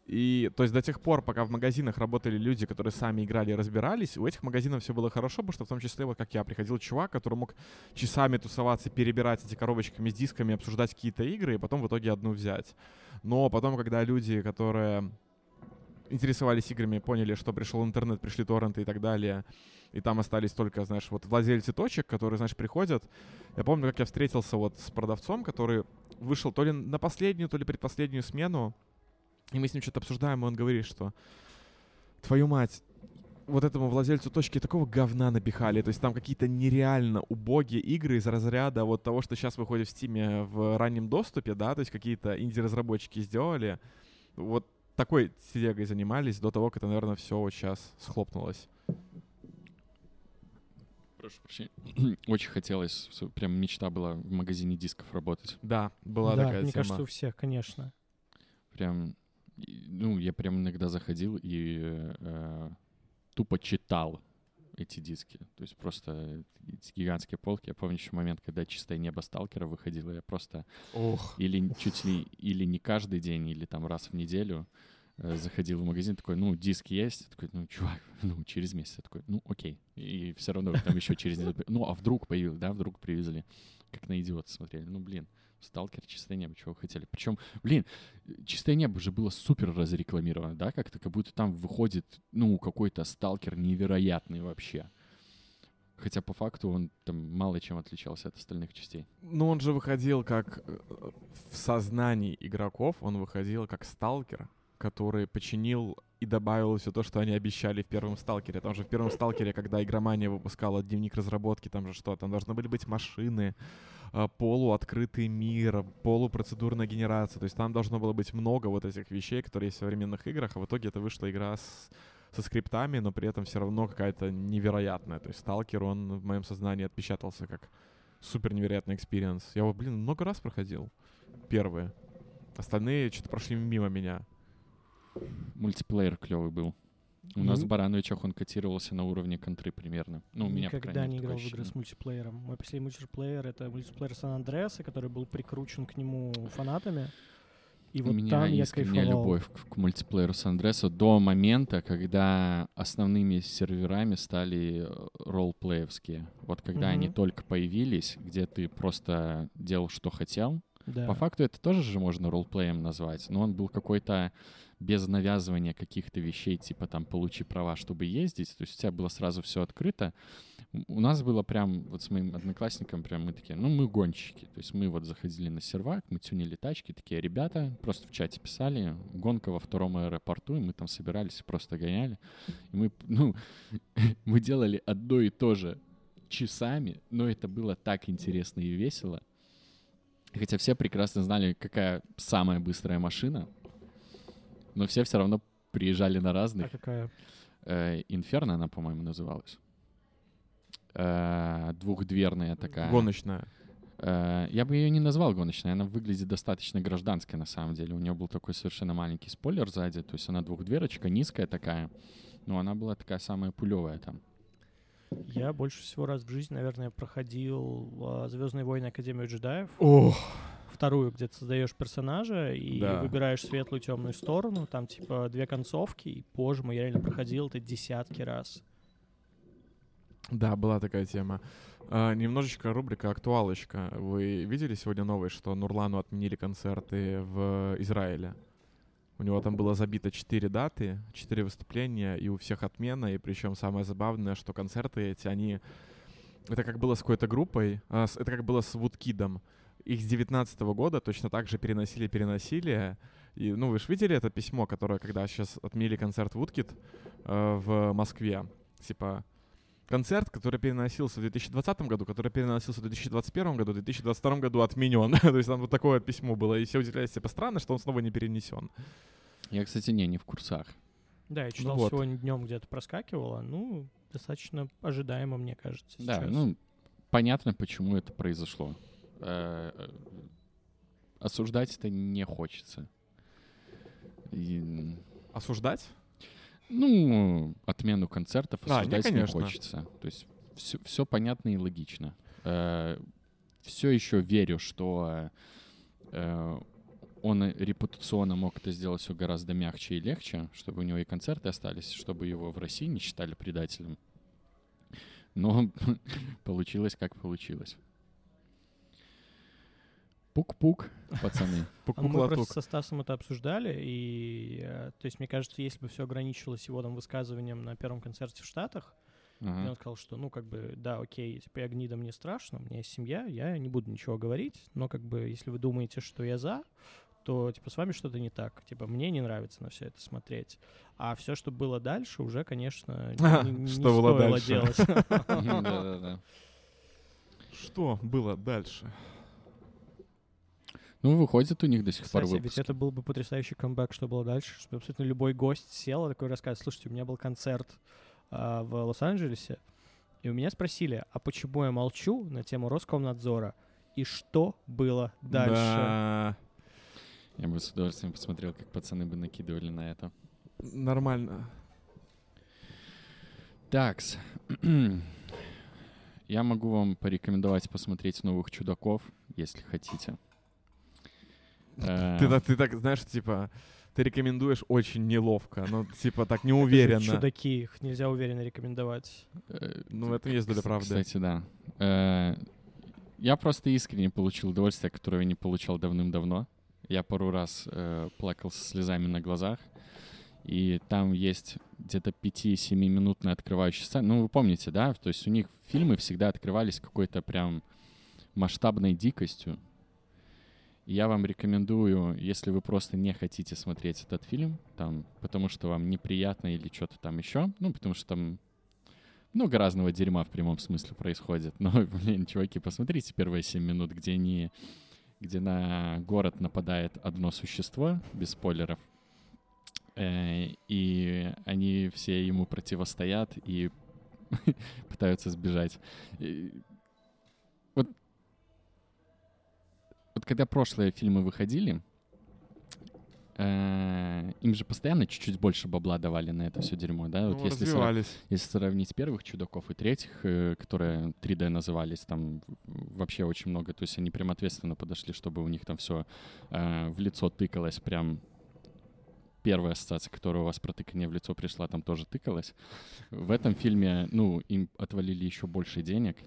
И то есть до тех пор, пока в магазинах работали люди, которые сами играли и разбирались, у этих магазинов все было хорошо, потому что в том числе, вот как я, приходил чувак, который мог часами тусоваться, перебирать эти коробочками с дисками, обсуждать какие-то игры, и потом в итоге одну взять. Но потом, когда люди, которые интересовались играми, поняли, что пришел интернет, пришли торренты и так далее. И там остались только, знаешь, вот владельцы точек, которые, знаешь, приходят. Я помню, как я встретился вот с продавцом, который вышел то ли на последнюю, то ли предпоследнюю смену. И мы с ним что-то обсуждаем, и он говорит, что твою мать, вот этому владельцу точки такого говна напихали. То есть там какие-то нереально убогие игры из разряда вот того, что сейчас выходит в Стиме в раннем доступе, да, то есть какие-то инди-разработчики сделали. Вот такой телегой занимались до того, как это, наверное, все вот сейчас схлопнулось. Прошу прощения. [clears throat] Очень хотелось, прям мечта была в магазине дисков работать. Да, была да, такая мне тема. кажется, у всех, конечно. Прям, ну, я прям иногда заходил и э, тупо читал эти диски. То есть просто эти гигантские полки. Я помню еще момент, когда «Чистое небо Сталкера» выходило, я просто Ох. или чуть ли, или не каждый день, или там раз в неделю э, заходил в магазин, такой, ну, диск есть? Я такой, ну, чувак, [laughs] ну, через месяц. Я такой, ну, окей. И все равно там еще через ну, а вдруг появилось, да, вдруг привезли. Как на идиота смотрели. Ну, блин, Сталкер, Чистое небо, чего хотели. Причем, блин, Чистое небо же было супер разрекламировано, да, как-то, как будто там выходит, ну, какой-то Сталкер невероятный вообще. Хотя по факту он там мало чем отличался от остальных частей. Ну, он же выходил как э, в сознании игроков, он выходил как сталкер, который починил и добавил все то, что они обещали в первом сталкере. Там же в первом сталкере, когда игромания выпускала дневник разработки, там же что, там должны были быть машины, а, полуоткрытый мир, полупроцедурная генерация. То есть там должно было быть много вот этих вещей, которые есть в современных играх, а в итоге это вышла игра с со скриптами, но при этом все равно какая-то невероятная. То есть Сталкер, он в моем сознании отпечатался как супер невероятный experience. Я его, блин, много раз проходил. Первые. Остальные что-то прошли мимо меня. Мультиплеер клевый был. У нас в. Барановичах он котировался на уровне контры примерно. Ну, у меня, Никогда не играл в игры с мультиплеером. Мой последний мультиплеер — это мультиплеер Сан Андреаса, который был прикручен к нему фанатами. И У вот меня там я кайфовал. любовь к, к мультиплееру Сан-Андреасо до момента, когда основными серверами стали э, ролл-плеевские. Вот когда они Мгм. только появились, где ты просто делал, что хотел. Да. По факту это тоже же можно ролл-плеем назвать, но он был какой-то без навязывания каких-то вещей, типа там получи права, чтобы ездить. То есть у тебя было сразу все открыто. У нас было прям, вот с моим одноклассником, прям мы такие, ну мы гонщики. То есть мы вот заходили на сервак, мы тюнили тачки, такие ребята, просто в чате писали, гонка во втором аэропорту, и мы там собирались, просто гоняли. И мы, ну, [laughs] мы делали одно и то же часами, но это было так интересно и весело. Хотя все прекрасно знали, какая самая быстрая машина, но все все равно приезжали на А разных. какая? Э, Инферно она, по-моему, называлась. Э, Двухдверная такая. Гоночная. Э, Я бы ее не назвал гоночной, она выглядит достаточно гражданской на самом деле. У нее был такой совершенно маленький спойлер сзади, то есть она двухдверочка, низкая такая, но она была такая самая пулевая там. Я больше всего раз в жизни, наверное, проходил Звездные войны Академию джедаев. Ох. Вторую, где ты создаешь персонажа и Да. выбираешь светлую темную сторону. Там типа две концовки. И, боже мой, я реально проходил это десятки раз. Да, была такая тема. А, немножечко рубрика «Актуалочка». Вы видели сегодня новость, что Нурлану отменили концерты в Израиле? У него там было забито четыре даты, четыре выступления, и у всех отмена. И причем самое забавное, что концерты эти, они... Это как было с какой-то группой, а, это как было с Вудкидом. Их с 19 года точно так же переносили-переносили. И, ну, вы же видели это письмо, которое, когда сейчас отменили концерт Вудкид э, в Москве? Типа, концерт, который переносился в 2020 году, который переносился в 2021 году, в 2022 году отменен. [laughs] То есть там вот такое письмо было. И все удивлялись, типа, странно, что он снова не перенесен. Я, кстати, не, не в курсах. Да, я читал вот. сегодня днем где-то проскакивало. Ну, достаточно ожидаемо, мне кажется. Да, сейчас. ну, понятно, почему это произошло. Э, э, Осуждать это не хочется. И, Осуждать? ну, отмену концертов А, не, осуждать не, хочется. То есть все, понятно и логично. все еще верю, что э, он репутационно мог это сделать все гораздо мягче и легче, чтобы у него и концерты остались, чтобы его в России не считали предателем. Но [laughs] получилось как получилось. Пук-пук, пацаны. [laughs] А Мы просто со Стасом это обсуждали, и, э, то есть, мне кажется, если бы все ограничивалось его там высказыванием на первом концерте в Штатах, Ага. и он сказал, что, ну, как бы, да, окей, типа, я гнида, мне страшно, у меня есть семья, я не буду ничего говорить, но, как бы, если вы думаете, что я за, то, типа, с вами что-то не так. Типа, мне не нравится на все это смотреть. А все, что было дальше, уже, конечно, [laughs] не, не Что было стоило дальше? делать. [laughs] Что было дальше? Ну, выходит у них до сих пор Кстати, ведь выпуски. это был бы потрясающий камбэк, что было дальше, что абсолютно любой гость сел и такой рассказывает, слушайте, у меня был концерт а, в Лос-Анджелесе, и у меня спросили, а почему я молчу на тему Роскомнадзора, и что было дальше? Да, Я бы с удовольствием посмотрел, как пацаны бы накидывали на это. нормально. Такс. [clears throat] Я могу вам порекомендовать посмотреть новых чудаков, если хотите. Э, Ты, так- ты так, знаешь, типа, ты рекомендуешь очень неловко, ну, типа, так неуверенно. Чудаки, их нельзя уверенно рекомендовать. э, Ну, в этом есть доля правды. Кстати, да. Э, Я просто искренне получил удовольствие, которое я не получал давным-давно. Я пару раз э, плакал со слезами на глазах. И там есть где-то 5-7-минутная открывающая сцена. Ну, вы помните, да? То есть у них фильмы всегда открывались какой-то прям масштабной дикостью. Я вам рекомендую, если вы просто не хотите смотреть этот фильм, там, потому что вам неприятно или что-то там еще, ну, потому что там много разного дерьма в прямом смысле происходит. Но, [laughs] блин, чуваки, посмотрите первые 7 минут, где они, где на город нападает одно существо, без спойлеров, Э, и они все ему противостоят и [laughs] пытаются сбежать Вот, вот когда прошлые фильмы выходили, э, им же постоянно чуть-чуть больше бабла давали на это все дерьмо, да? Вот Ну, если сра- развивались. если сравнить первых чудаков и третьих, э, которые 3D назывались, там вообще очень много. То есть они прям ответственно подошли, чтобы у них там все в лицо тыкалось. Прям первая ассоциация, которая у вас про тыкание в лицо пришла, там тоже тыкалась. В этом фильме, ну, им отвалили еще больше денег.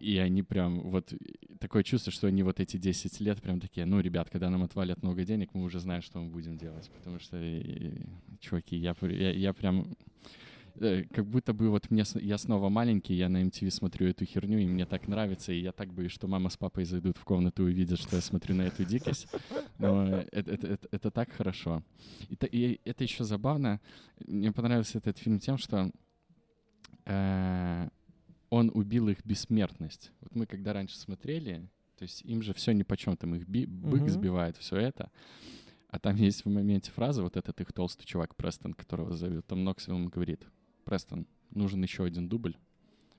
И, они прям вот такое чувство, что они вот эти 10 лет прям такие, ну, ребят, когда нам отвалят много денег, мы уже знаем, что мы будем делать. Потому что, чуваки, я, я, я прям э, как будто бы вот мне, я снова маленький, я на MTV смотрю эту херню, и мне так нравится, и я так боюсь, что мама с папой зайдут в комнату и увидят, что я смотрю на эту дикость. Но это, это, это- это так хорошо. Та- и это еще забавно. Мне понравился этот фильм тем, что э, он убил их бессмертность. Вот мы когда раньше смотрели, то есть им же все ни почем, там их би- бык Мгм. сбивает, все это. А там есть в моменте фраза, вот этот их толстый чувак Престон, которого зовут, там Ноксвилл ему говорит, Престон, нужен еще один дубль,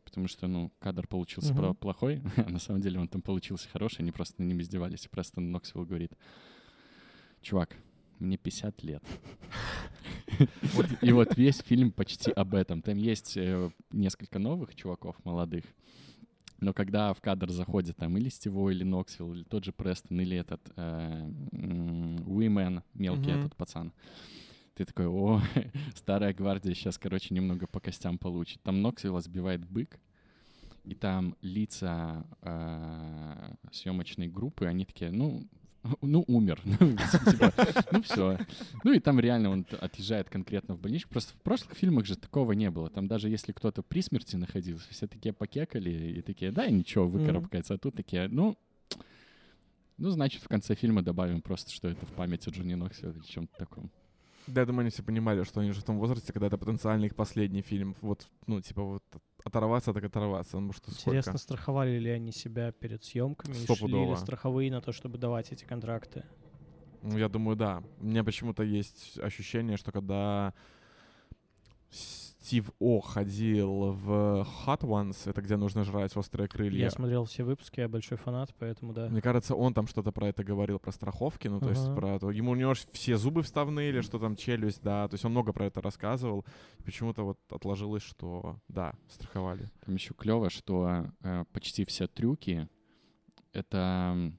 потому что, ну, кадр получился про- плохой, [laughs] а на самом деле он там получился хороший, они просто над ним издевались. И Престон Ноксвилл говорит, чувак, мне 50 лет. [laughs] И вот весь фильм почти об этом. Там есть э, несколько новых чуваков молодых, но когда в кадр заходит там или Стиво, или Ноксвилл, или тот же Престон, или этот э, Уимен, мелкий этот пацан, ты такой, о, [laughs] старая гвардия сейчас, короче, немного по костям получит. Там Ноксвилла сбивает бык, и там лица э, съемочной группы, они такие, ну, [laughs] ну, умер. [laughs] Ну, типа, ну, все. Ну, и там реально он отъезжает конкретно в больничку. Просто в прошлых фильмах же такого не было. Там даже если кто-то при смерти находился, все такие покекали и такие, да, ничего, выкарабкается. А тут такие, ну, ну, значит, в конце фильма добавим просто, что это в памяти Джонни Ноксвилла или чем-то таком. Да, я думаю, они все понимали, что они уже в том возрасте, когда это потенциально их последний фильм. Вот, ну, типа, вот оторваться, так оторваться. Ну, что сколько? Интересно, страховали ли они себя перед съемками? и Шли Стопудово. ли страховые на то, чтобы давать эти контракты? Ну, я думаю, да. У меня почему-то есть ощущение, что когда Стив О ходил в Hot Ones, это где нужно жрать острые крылья, Я смотрел все выпуски, я большой фанат, поэтому да. Мне кажется, он там что-то про это говорил, про страховки, ну, то есть Ага. про то, ему у него все зубы вставные или что там, челюсть, да, то есть он много про это рассказывал. Почему-то вот отложилось, что, да, страховали. Там еще клево, что э, почти все трюки — это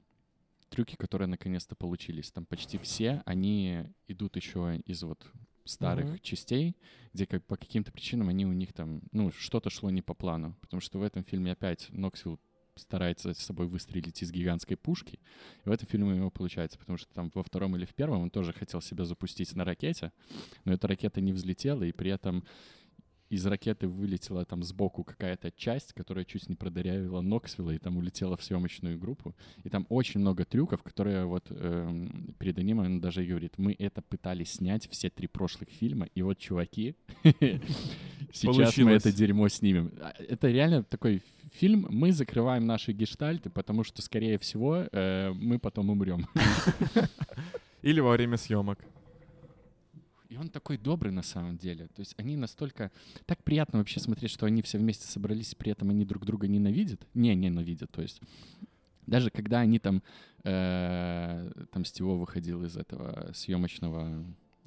трюки, которые наконец-то получились. Там почти все, они идут еще из вот старых Мгм. частей, где как по каким-то причинам они у них там, ну, что-то шло не по плану. Потому что в этом фильме опять Ноксвилл старается с собой выстрелить из гигантской пушки. И в этом фильме у него получается, потому что там во втором или в первом он тоже хотел себя запустить на ракете, но эта ракета не взлетела, и при этом из ракеты вылетела там сбоку какая-то часть, которая чуть не продырявила Ноксвилла и там улетела в съемочную группу. И там очень много трюков, которые вот эм, перед аниме он даже говорит, мы это пытались снять все три прошлых фильма, и вот, чуваки, [laughs] сейчас мы это дерьмо снимем. А, это реально такой фильм, мы закрываем наши гештальты, потому что, скорее всего, э, мы потом умрем. [laughs] Или во время съемок. И он такой добрый на самом деле. То есть они настолько... Так приятно вообще смотреть, что они все вместе собрались, при этом они друг друга ненавидят. Не ненавидят, то есть... Даже когда они там... Э, там Стиво выходил из этого съемочного...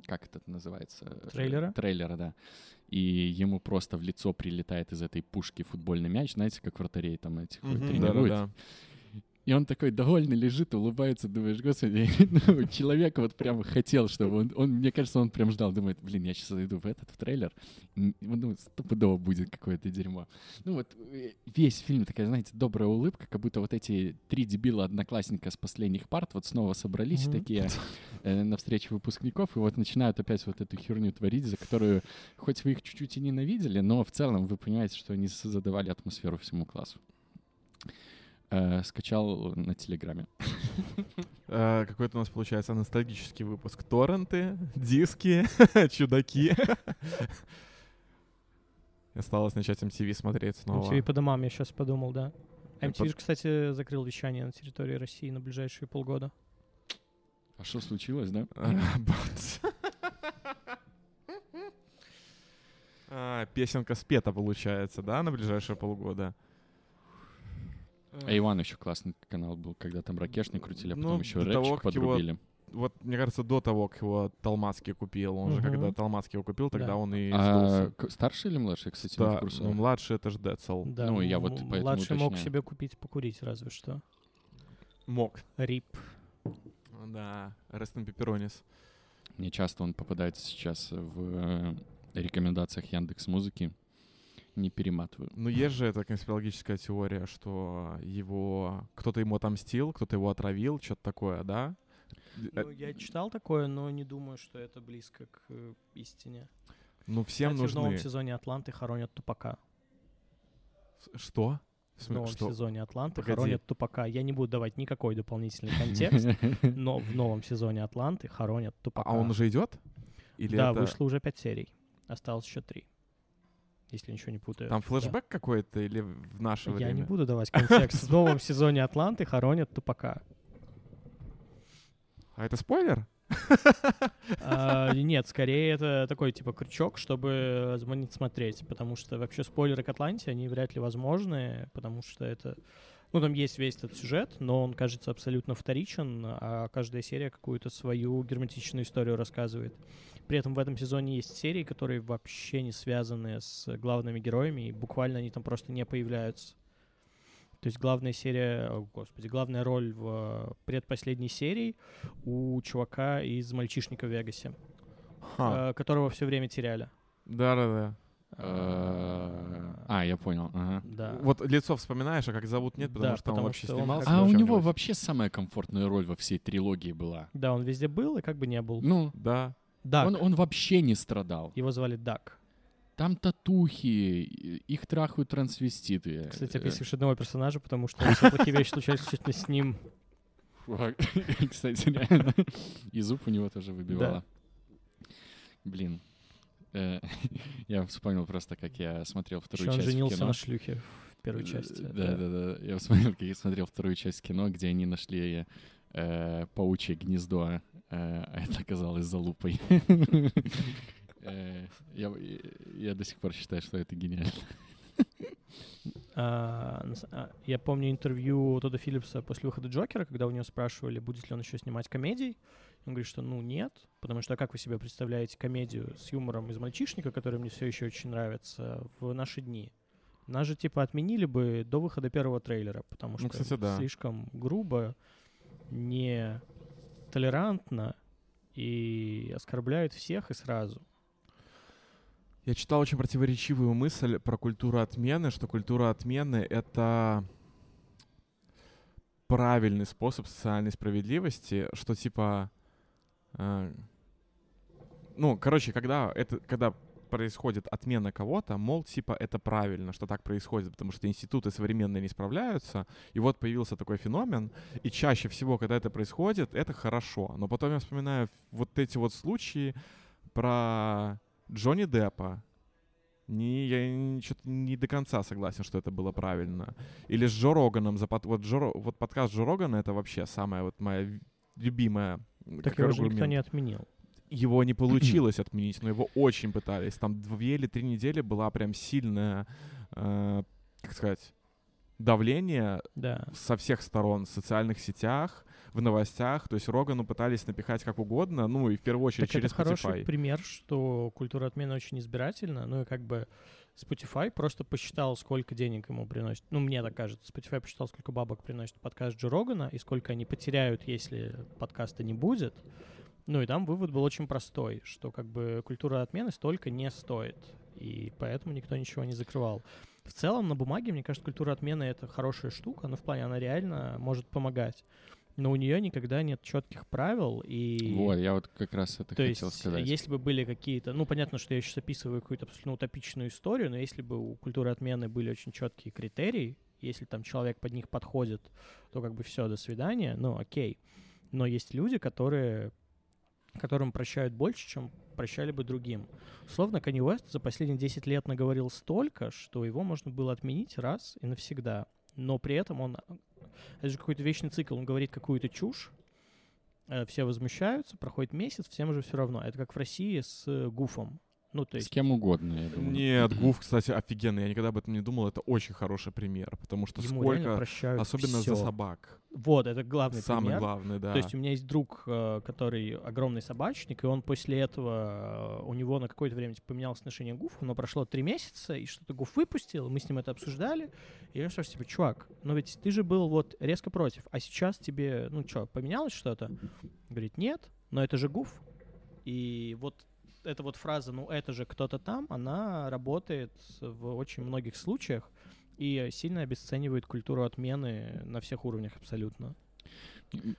Как это называется? Трейлера? Трейлера, да. И ему просто в лицо прилетает из этой пушки футбольный мяч. Знаете, как вратарей там этих mm-hmm, тренируют? Да, да, да. И он такой довольный лежит, улыбается, думаешь, господи, ну, человек вот прям хотел, чтобы он, он, мне кажется, он прям ждал, думает, блин, я сейчас зайду в этот в трейлер, ну, стопудово будет какое-то дерьмо. Ну вот э, весь фильм такая, знаете, добрая улыбка, как будто вот эти три дебила одноклассника с последних парт вот снова собрались mm-hmm. такие э, на встрече выпускников и вот начинают опять вот эту херню творить, за которую хоть вы их чуть-чуть и ненавидели, но в целом вы понимаете, что они задавали атмосферу всему классу. Э, скачал на Телеграме. [laughs] Э, какой-то у нас получается ностальгический выпуск. Торренты, диски, [laughs] чудаки. [laughs] Осталось начать MTV смотреть снова. MTV по домам, я сейчас подумал, да. MTV, же, кстати, закрыл вещание на территории России на ближайшие полгода. А что случилось, да? А, песенка спета, получается, да, на ближайшие полгода? А Иван еще классный канал был, когда там ракешник крутили, а потом ну, еще рэпчик подрубили. Его, вот, мне кажется, до того, как его Талмацкий купил, он угу. же, когда Талмацкий его купил, тогда да. он и а, Старший или младший, кстати, да, ну, младший — это же Децл. Да, ну, я вот поэтому Младший уточняю. мог себе купить покурить разве что. Мог. Рип. Да, Рестон Пепперонис. Мне часто он попадается сейчас в э, рекомендациях Яндекс Музыки не перематываю. Ну, есть же эта конспирологическая теория, что его кто-то ему отомстил, кто-то его отравил, что-то такое, да? Ну, я читал такое, но не думаю, что это близко к э, истине. Ну, всем Кстати, нужны... в новом сезоне Атланты хоронят тупака. Что? В новом что? сезоне Атланты Погоди. хоронят тупака. Я не буду давать никакой дополнительный контекст, [laughs] но в новом сезоне Атланты хоронят тупака. А он уже идет? Или да, это... вышло уже пять серий. Осталось еще три если ничего не путаю. Там флешбэк да. какой-то или в наше Я время? Я не буду давать контекст. В новом сезоне Атланты хоронят тупака. А это спойлер? А, нет, скорее это такой типа крючок, чтобы звонить смотреть, потому что вообще спойлеры к Атланте, они вряд ли возможны, потому что это... Ну, там есть весь этот сюжет, но он кажется абсолютно вторичен, а каждая серия какую-то свою герметичную историю рассказывает. При этом в этом сезоне есть серии, которые вообще не связаны с главными героями, и буквально они там просто не появляются. То есть главная серия, о, господи, главная роль в предпоследней серии у чувака из «Мальчишника в Вегасе», Ха. Э, которого все время теряли. Да-да-да. А, я понял. Да. Вот лицо вспоминаешь, а как зовут нет, потому да, что он вообще что снимался. А у него вообще самая комфортная роль во всей трилогии была. Да, он везде был и как бы не был. Ну, да. Дак. Он, он вообще не страдал. Его звали Дак. Там татухи, их трахают трансвеститы. Кстати, описываешь одного персонажа, потому что все плохие вещи случались исключительно с ним. [laughs] Кстати, реально. И зуб у него тоже выбивало. Блин. Э, [laughs] я вспомнил просто, как я смотрел вторую часть он женился кино. на шлюхе в первой части. Да, да, да. Я вспомнил, как я смотрел вторую часть кино, где они нашли э, паучье гнездо Э, а это оказалось залупой. [laughs] Э, я, я до сих пор считаю, что это гениально. А, а, я помню интервью Тодда Филлипса после выхода Джокера, когда у него спрашивали, будет ли он еще снимать комедий. Он говорит, что ну нет, потому что как вы себе представляете комедию с юмором из мальчишника, который мне все еще очень нравится, в наши дни? Нас же типа отменили бы до выхода первого трейлера, потому ну, что ну, кстати, да. слишком грубо, не толерантно и оскорбляют всех и сразу. Я читал очень противоречивую мысль про культуру отмены, что культура отмены — это правильный способ социальной справедливости, что типа, ну, короче, когда это, когда происходит отмена кого-то, мол, типа, это правильно, что так происходит, потому что институты современные не справляются, и вот появился такой феномен, и чаще всего, когда это происходит, это хорошо. Но потом я вспоминаю вот эти вот случаи про Джонни Деппа, не, я что-то не до конца согласен, что это было правильно. Или с Джо Роганом. За под, вот, Джо, вот подкаст Джо Рогана — это вообще самая вот моя любимая Так его же никто не отменил. Его не [clears throat] получилось отменить, но его очень пытались. Там две или три недели была прям сильная, э, как сказать, давление Да. со всех сторон в социальных сетях, в новостях. То есть Рогану пытались напихать как угодно, ну и в первую очередь Так это через хороший Spotify. пример, что культура отмены очень избирательна. Ну и как бы Spotify просто посчитал, сколько денег ему приносит. Ну, мне так кажется. Spotify посчитал, сколько бабок приносит подкаст Джо Рогана и сколько они потеряют, если подкаста не будет. Ну и там вывод был очень простой, что как бы культура отмены столько не стоит. И поэтому никто ничего не закрывал. В целом, на бумаге, мне кажется, культура отмены — это хорошая штука, но в плане она реально может помогать. Но у нее никогда нет четких правил, и... Вот, я вот как раз это То хотел есть, сказать. если бы были какие-то... Ну, понятно, что я сейчас описываю какую-то абсолютно утопичную историю, но если бы у культуры отмены были очень четкие критерии, если там человек под них подходит, то как бы все, до свидания, ну, окей. Но есть люди, которые которым прощают больше, чем прощали бы другим. Словно Kanye West за последние 10 лет наговорил столько, что его можно было отменить раз и навсегда. Но при этом он... Это же какой-то вечный цикл. Он говорит какую-то чушь, э, все возмущаются, проходит месяц, всем же все равно. Это как в России с э, Гуфом. Ну, то С есть... кем угодно, я думаю. Нет, Гуф, кстати, офигенный. Я никогда об этом не думал. Это очень хороший пример, потому что Ему сколько... Особенно всё. за собак. Вот, это главный Самый пример. главный, да. То есть у меня есть друг, э, который огромный собачник, и он после этого, э, у него на какое-то время типа, поменялось отношение к Гуфу, но прошло три месяца, и что-то Гуф выпустил, мы с ним это обсуждали, и я спрашиваю, типа, чувак, ну ведь ты же был вот резко против, а сейчас тебе, ну что, поменялось что-то? Говорит, нет, но это же Гуф. И вот эта вот фраза, ну это же кто-то там, она работает в очень многих случаях и сильно обесценивает культуру отмены на всех уровнях абсолютно.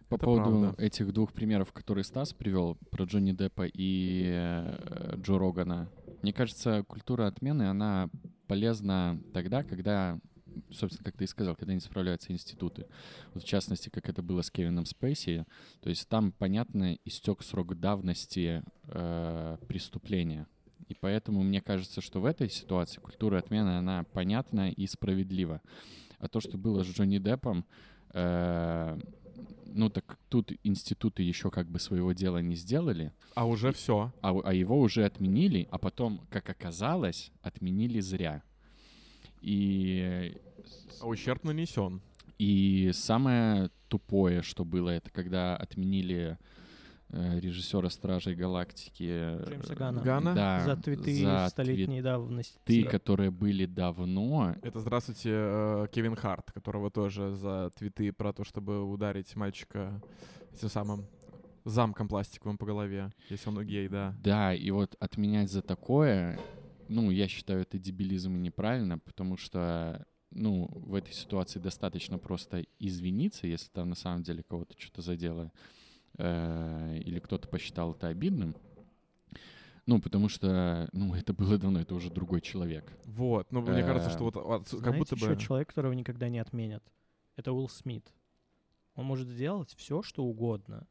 По Это поводу правда. этих двух примеров, которые Стас привел, про Джонни Деппа и э, Джо Рогана, мне кажется, культура отмены, она полезна тогда, когда, собственно, как ты и сказал, когда не справляются институты. Вот в частности, как это было с Кевином Спейси, то есть там, понятно, истек срок давности э, преступления. И поэтому мне кажется, что в этой ситуации культура отмены, она понятна и справедлива. А то, что было с Джонни Деппом, э, ну так тут институты еще как бы своего дела не сделали, А уже все. а, а его уже отменили, а потом, как оказалось, отменили зря. И, А ущерб нанесен. и самое тупое, что было, это когда отменили э, режиссера Стражей Галактики. э, Джеймса Ганна. Гана? Да, за твиты за столетней давности. твиты, которые были давно. Это, здравствуйте, э, Кевин Харт, которого тоже за твиты про то, чтобы ударить мальчика этим самым замком пластиковым по голове, если он гей, да. Да, и вот отменять за такое, ну, я считаю, это дебилизм и неправильно, потому что, ну, в этой ситуации достаточно просто извиниться, если там на самом деле кого-то что-то задело, э, или кто-то посчитал это обидным. Ну, потому что, ну, это было давно, это уже другой человек. Вот, но мне кажется, что вот от- как будто еще бы... человек, которого никогда не отменят. Это Уилл Смит. Он может сделать все, что угодно.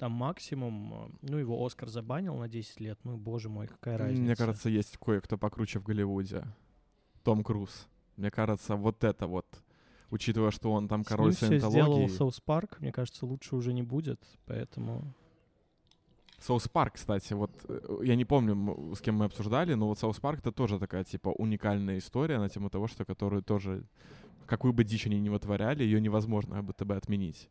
Там максимум, э, ну, его Оскар забанил на 10 лет. Ну, боже мой, какая разница. Мне кажется, есть кое-кто покруче в Голливуде. Том Круз. Мне кажется, вот это вот, учитывая, что он там С король ним всё сделал. South Park, мне кажется, лучше уже не будет, поэтому... South Park, кстати, вот э, я не помню, с кем мы обсуждали, но вот South Park это тоже такая, типа, уникальная история на тему того, что которую тоже, какую бы дичь они ни вытворяли, ее невозможно будто бы отменить.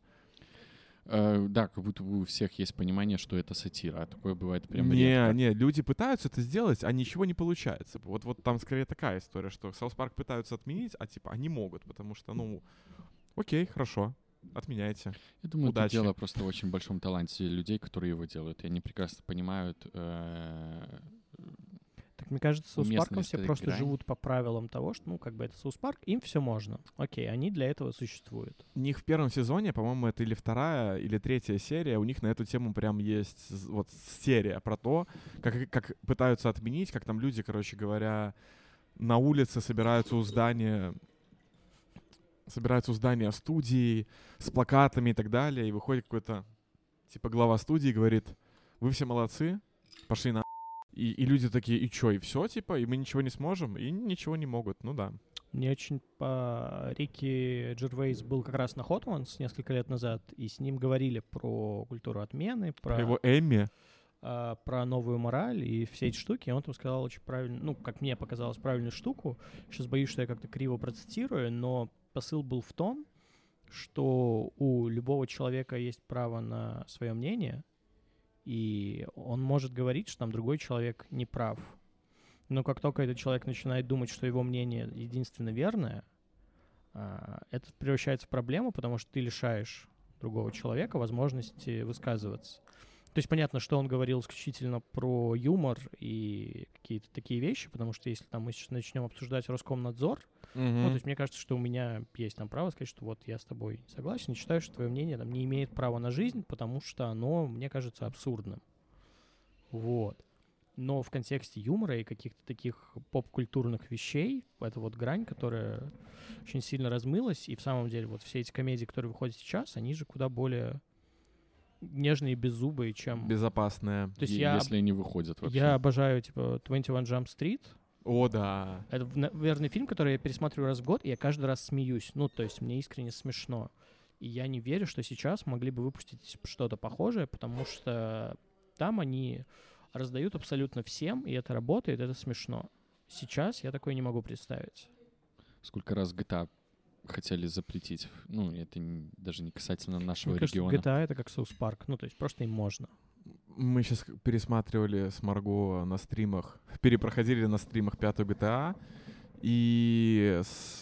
Э, да, как будто бы у всех есть понимание, что это сатира, а такое бывает прям не, редко. не, люди пытаются это сделать, а ничего не получается. Вот, вот там скорее такая история, что South Park пытаются отменить, а типа они могут, потому что, ну, окей, хорошо, отменяйте. Я думаю, Удачи. это дело просто в очень большом таланте людей, которые его делают. И они прекрасно понимают, э, Мне кажется, South Park ом все просто грани. живут по правилам того, что, ну, как бы это South Park, им все можно. Окей, они для этого существуют. У них в первом сезоне, по-моему, это или вторая, или третья серия, у них на эту тему прям есть вот серия про то, как, как пытаются отменить, как там люди, короче говоря, на улице собираются у здания собираются у здания студии с плакатами и так далее, и выходит какой-то типа глава студии и говорит, вы все молодцы, пошли на и, и люди такие, и чё, и все, типа, и мы ничего не сможем, и ничего не могут, ну да. Мне очень по... Рики Джервейс был как раз на Hot Ones несколько лет назад, и с ним говорили про культуру отмены, про, Про его Эмми, а, про новую мораль и все эти штуки. И он там сказал очень правильно, ну, как мне показалось, правильную штуку. Сейчас боюсь, что я как-то криво процитирую, но посыл был в том, что у любого человека есть право на свое мнение, и он может говорить, что там другой человек не прав. Но как только этот человек начинает думать, что его мнение единственно верное, а, это превращается в проблему, потому что ты лишаешь другого человека возможности высказываться. То есть понятно, что он говорил исключительно про юмор и какие-то такие вещи, потому что если там мы сейчас начнем обсуждать Роскомнадзор, ну, то есть мне кажется, что у меня есть там право сказать, что вот я с тобой согласен, и считаю, что твое мнение там не имеет права на жизнь, потому что оно, мне кажется, абсурдным. Вот. Но в контексте юмора и каких-то таких поп-культурных вещей, это вот грань, которая очень сильно размылась, и в самом деле вот все эти комедии, которые выходят сейчас, они же куда более нежные и беззубые, чем... безопасная. То есть я, Если они выходят вообще. я обожаю, типа, 21 Jump Street, О, да. это, наверное, фильм, который я пересматриваю раз в год, и я каждый раз смеюсь. Ну, то есть мне искренне смешно. И я не верю, что сейчас могли бы выпустить что-то похожее, потому что там они раздают абсолютно всем, и это работает, это смешно. Сейчас я такое не могу представить. Сколько раз GTA хотели запретить. Ну, это н- даже не касательно нашего Мне кажется, региона. GTA это как South Park. Ну, то есть просто им можно. Мы сейчас пересматривали с Марго на стримах, перепроходили на стримах пятую GTA, и с,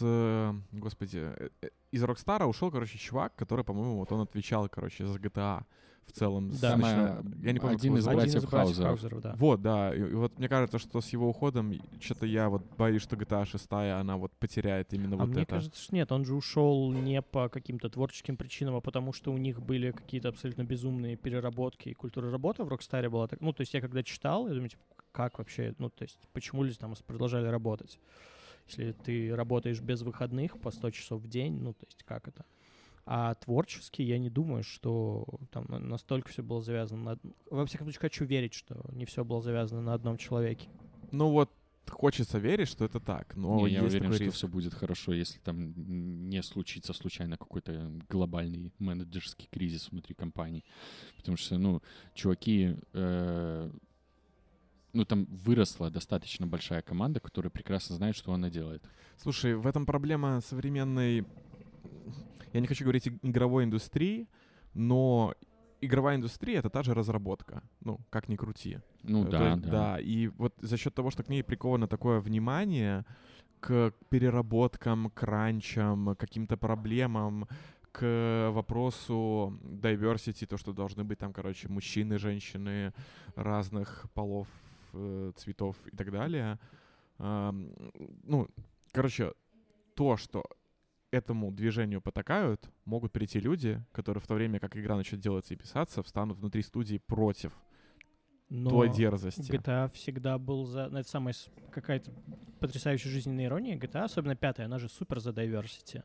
господи, э, э, из Rockstar а ушел, короче, чувак, который, по-моему, вот он отвечал, короче, за GTA в целом. Да. Самое- я не помню, один из его зовут. братьев Хаузеров. Хаузеров, да. Вот, да. И, и вот мне кажется, что с его уходом что-то я вот боюсь, что GTA 6, она вот потеряет именно А вот мне это. кажется, что нет, он же ушел не по каким-то творческим причинам, а потому что у них были какие-то абсолютно безумные переработки и культура работы в Рокстаре была так. Ну, то есть я когда читал, я думаю, типа, как вообще, ну, то есть почему люди там продолжали работать? Если ты работаешь без выходных по 100 часов в день, ну, то есть как это? А творчески я не думаю, что там на- настолько все было завязано на... Во всяком случае, хочу верить, что не все было завязано на одном человеке. Ну вот хочется верить, что это так, но Не, я уверен, такой что риск. все будет хорошо, если там не случится случайно какой-то глобальный менеджерский кризис внутри компании. Потому что, ну, чуваки, э, ну, там выросла достаточно большая команда, которая прекрасно знает, что она делает. Слушай, в этом проблема современной, я не хочу говорить иг- игровой индустрии, но игровая индустрия — это та же разработка, ну, как ни крути. Ну, да, есть, да. И вот за счет того, что к ней приковано такое внимание к переработкам, к ранчам, каким-то проблемам, к вопросу diversity, то, что должны быть там, короче, мужчины, женщины разных полов, э, цветов и так далее. Ну, короче, то, что этому движению потакают, могут прийти люди, которые в то время, как игра начнет делаться и писаться, встанут внутри студии против Но... той дерзости. GTA всегда был за... ну, Это самая какая-то потрясающая жизненная ирония. GTA, особенно пятая, она же супер за diversity.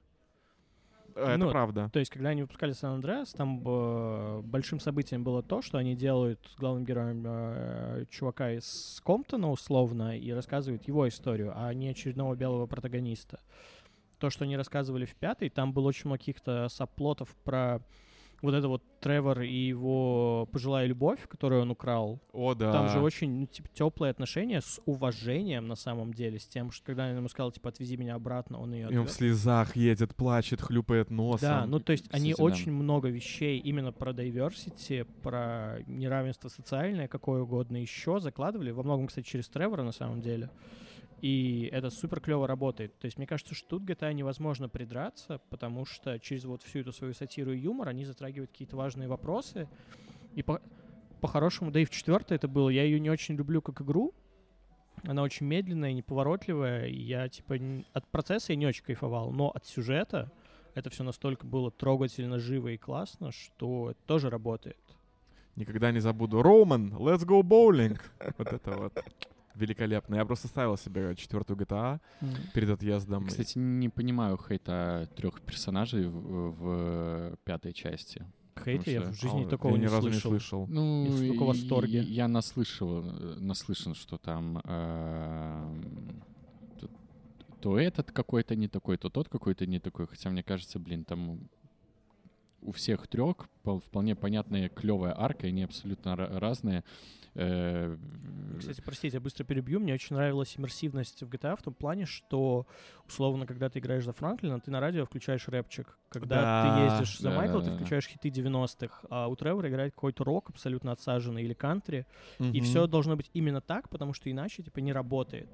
Это Ну, правда. То есть, когда они выпускали Сан Андреас, там э, большим событием было то, что они делают главным героем э, чувака из Комптона, условно, и рассказывают его историю, а не очередного белого протагониста. То, что они рассказывали в пятой, там было очень много каких-то саплотов про вот это вот Тревор и его пожилая любовь, которую он украл. О, да. Там же очень ну, типа, теплые отношения с уважением на самом деле, с тем, что когда он ему сказал, типа, отвези меня обратно, он ее И он в слезах едет, плачет, хлюпает носом. Да, ну то есть они очень много вещей именно про diversity, про неравенство социальное, какое угодно еще закладывали. Во многом, кстати, через Тревора на самом деле. И это супер клево работает. То есть мне кажется, что тут GTA невозможно придраться, потому что через вот всю эту свою сатиру и юмор они затрагивают какие-то важные вопросы. И по- по-хорошему, да и в четвертой это было. Я ее не очень люблю как игру, Она очень медленная, неповоротливая. И я, типа, от процесса я не очень кайфовал, но от сюжета это все настолько было трогательно, живо и классно, что это тоже работает. Никогда не забуду. Роман, let's go bowling. [laughs] Вот это вот. Великолепно. Я просто ставил себе четвертую GTA перед отъездом. Кстати, не понимаю хейта трех персонажей в, в пятой части. Хейта я в жизни А, такого я ни не разу слышал. не слышал. Ну, Я столько в восторге. и- Я наслышал, э, наслышан, что там эм, то, то этот какой-то не такой, то тот какой-то не такой. Хотя мне кажется, блин, там у всех трех вполне понятная клевая арка, и они абсолютно ра- разные. Э, Кстати, простите, я быстро перебью. Мне очень нравилась иммерсивность в GTA в том плане, что, условно, когда ты играешь за Франклина, ты на радио включаешь рэпчик. Когда Да, ты ездишь за да, Майкла, да, ты включаешь хиты 90-х, а у Тревора играет какой-то рок абсолютно отсаженный или кантри, и все должно быть именно так, потому что иначе, типа, не работает.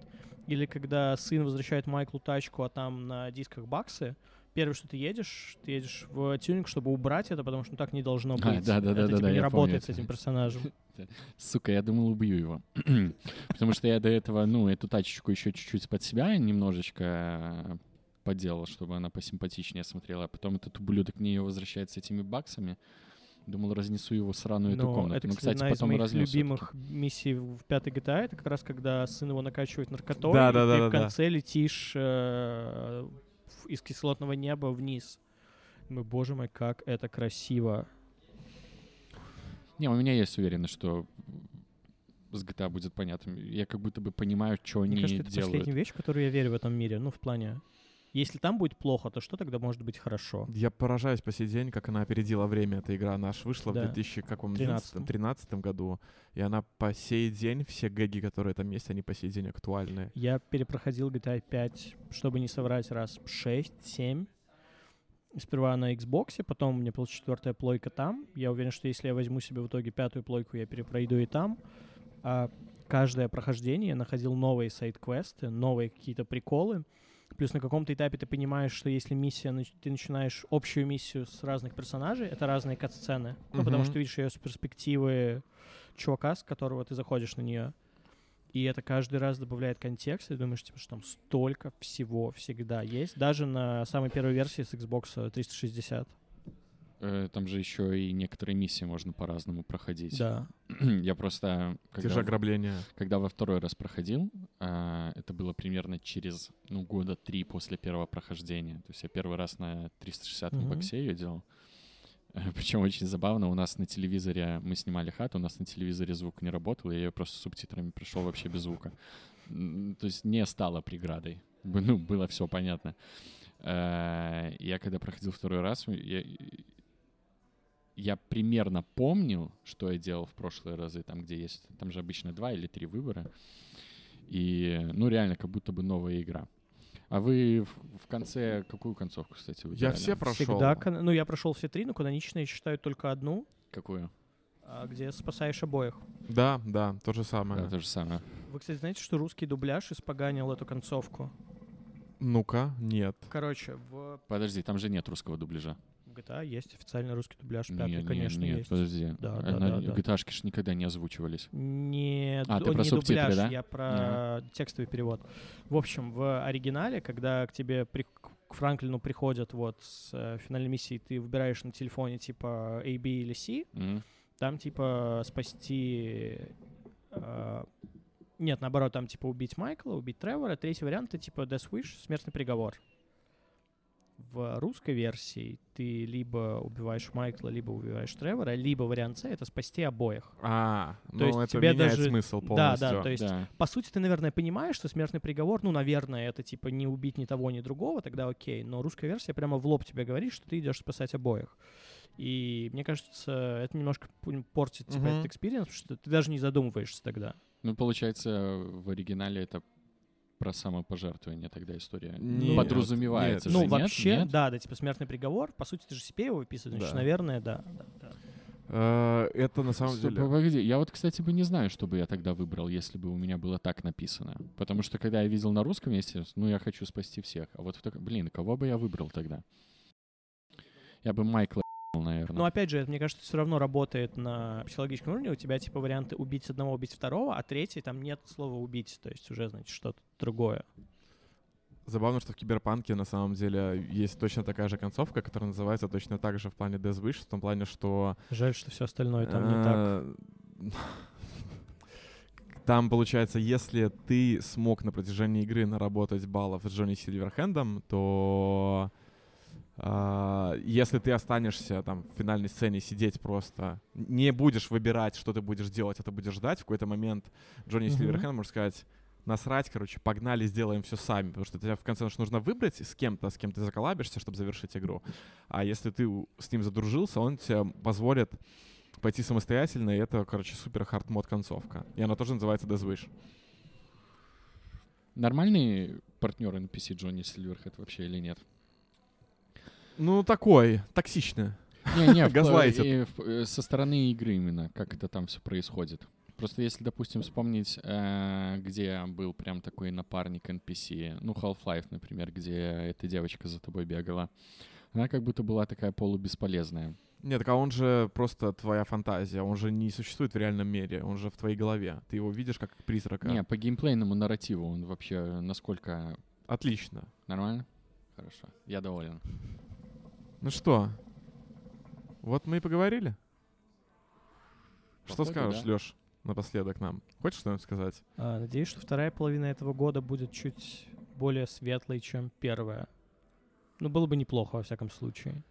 Или когда сын возвращает Майклу тачку, а там на дисках баксы, первое, что ты едешь, ты едешь в тюнинг, чтобы убрать это, потому что ну, так не должно быть. А, да-да-да-да-да, это, типа, не я помню работает с этим персонажем. [laughs] Сука, я думал, убью его. [clears throat] Потому что я до этого, ну, эту тачечку еще чуть-чуть под себя немножечко э, поделал, чтобы она посимпатичнее смотрела. А потом этот ублюдок мне ее возвращает с этими баксами. Думал, разнесу его сраную эту Но комнату. это, ну, кстати, кстати, одна из потом моих разнес всё-таки. любимых миссий в пятой GTA, это как раз когда сын его накачивает наркотой, Да, и да, ты да, в да, да. конце летишь э, из кислотного неба вниз. Мы, боже мой, как это красиво. Не, у меня есть уверенность, что с GTA будет понятно. Я как будто бы понимаю, что Мне они кажется, это делают. последняя вещь, которую я верю в этом мире. Ну, в плане, если там будет плохо, то что тогда может быть хорошо? Я поражаюсь по сей день, как она опередила время. Эта игра наша вышла Да. в 2013 13-м. 13 году. И она по сей день, все гэги, которые там есть, они по сей день актуальны. Я перепроходил GTA 5, чтобы не соврать, раз 6-7. Сперва на Xbox, потом у меня была четвертая плойка там. Я уверен, что если я возьму себе в итоге пятую плойку, я перепройду и там. А каждое прохождение я находил новые сайт-квесты, новые какие-то приколы. Плюс на каком-то этапе ты понимаешь, что если миссия, ты начинаешь общую миссию с разных персонажей, это разные кат-сцены. Ну, потому что ты видишь ее с перспективы чувака, с которого ты заходишь на нее. И это каждый раз добавляет контекст, и думаешь, типа, что там столько всего всегда есть. Даже на самой первой версии с Xbox 360. Э, Там же еще и некоторые миссии можно по-разному проходить. Да. [clears throat] Я просто... Те когда же в- ограбления. Когда во второй раз проходил, а, это было примерно через ну, года три после первого прохождения. То есть я первый раз на 360 Мгм. боксе ее делал. [laughs] Причем очень забавно, у нас на телевизоре, мы снимали хату, у нас на телевизоре звук не работал, я ее просто с субтитрами пришел вообще без звука. То есть не стало преградой. Ну, было все понятно. Э, Я когда проходил второй раз, я, я примерно помню, что я делал в прошлые разы, там, где есть, там же обычно два или три выбора. И, ну, реально, как будто бы новая игра. А вы в, в конце какую концовку, кстати, Я выбирали? все прошел. Всегда, ну, я прошел все три, но канонично я считаю только одну, Какую? а, где спасаешь обоих. Да, да, то же самое. Да, то же самое. Вы, кстати, знаете, что русский дубляж испоганил эту концовку? Ну-ка, нет. Короче, в Подожди, там же нет русского дубляжа. GTA есть официальный русский дубляж, пятый, не, конечно, нет, есть. подожди. Да, А да, да, да. GTA-шки ж никогда не озвучивались. Не, А, ты про не субтитры, дубляж, да? я про текстовый перевод. В общем, в оригинале, когда к тебе при- к Франклину приходят вот с э, финальной миссии, ты выбираешь на телефоне типа A, B или C, Мгм. там типа спасти... э, нет, наоборот, там типа убить Майкла, убить Тревора. Третий вариант — это типа Death Wish, смертный приговор. В русской версии ты либо убиваешь Майкла, либо убиваешь Тревора, либо вариант С — это спасти обоих. А, То ну есть это тебе меняет даже- смысл Да, полностью. да, то есть Да. по сути, ты, наверное, понимаешь, что смертный приговор, ну, наверное, это типа не убить ни того, ни другого, тогда окей. Но русская версия прямо в лоб тебе говорит, что ты идешь спасать обоих. И мне кажется, это немножко портит типа, Мгм. этот experience, потому что ты даже не задумываешься тогда. Ну, получается, в оригинале это про самопожертвование тогда история. Нет, Подразумевается нет. ну, нет? вообще, Нет? да, да, типа смертный приговор. По сути, ты же себе его выписываешь, значит, Да. наверное, да. да, да. Э, Это на самом Стоп, деле... Погоди, я вот, кстати, бы не знаю, что бы я тогда выбрал, если бы у меня было так написано. Потому что, когда я видел на русском, себе, ну, я хочу спасти всех. А вот, в так- блин, кого бы я выбрал тогда? Я бы Майкла наверное. Но опять же, это, мне кажется, все равно работает на психологическом уровне. У тебя типа варианты убить одного, убить второго, а третий там нет слова убить. То есть уже, значит, что-то другое. Забавно, что в Киберпанке на самом деле есть точно такая же концовка, которая называется точно так же в плане Death Wish, в том плане, что... Жаль, что все остальное там не так. э, [laughs] Там, получается, если ты смог на протяжении игры наработать баллов с Джонни Сильверхендом, то если ты останешься там в финальной сцене сидеть просто, не будешь выбирать, что ты будешь делать, а ты будешь ждать, в какой-то момент Джонни Мгм. Сильверхенд может сказать, насрать, короче, погнали, сделаем все сами, потому что тебе в конце концов нужно выбрать с кем-то, с кем ты заколабишься, чтобы завершить игру. А если ты с ним задружился, он тебе позволит пойти самостоятельно, и это, короче, супер хард мод концовка. И она тоже называется Death Wish. Нормальный партнер NPC Джонни Сильверхед вообще или нет? Ну, такой, токсичный. Не-не, [laughs] Газлайтит. в- э, со стороны игры именно, как это там все происходит. Просто если, допустим, вспомнить, э, где был прям такой напарник NPC, ну, Half-Life, например, где эта девочка за тобой бегала, она как будто была такая полубесполезная. Нет, так а он же просто твоя фантазия, он же не существует в реальном мире, он же в твоей голове. Ты его видишь как призрака. Не, по геймплейному нарративу он вообще насколько Отлично. нормально? Хорошо, я доволен. Ну что, вот мы и поговорили. Что Походу, скажешь, да. Лёш, напоследок нам? Хочешь что-нибудь сказать? А, надеюсь, что вторая половина этого года будет чуть более светлой, чем первая. Ну, было бы неплохо, во всяком случае.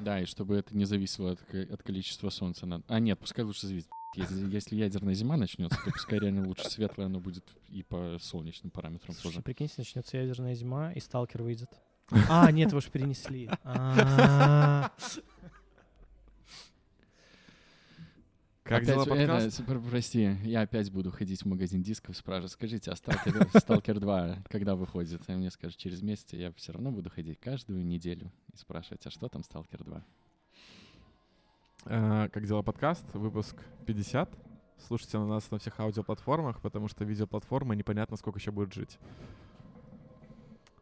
Да, и чтобы это не зависело от, от количества солнца. на- А нет, пускай лучше зависит. Если, если ядерная зима начнется, то пускай реально лучше светлое оно будет и по солнечным параметрам Слушай, тоже. прикиньте, начнется ядерная зима, и сталкер выйдет. А, нет, вы же перенесли. А, Как Опять, дела подкаст? с- пр- прости, я опять буду ходить в магазин дисков, спрашивать, скажите, а Сталкер, Сталкер 2 когда выходит? И мне скажут, через месяц я все равно буду ходить каждую неделю и спрашивать, а что там Сталкер 2? Э, Как дела подкаст? Выпуск 50. Слушайте на нас на всех аудиоплатформах, потому что видеоплатформа непонятно, сколько еще будет жить.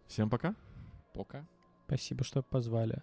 Всем пока. Пока. Спасибо, что позвали.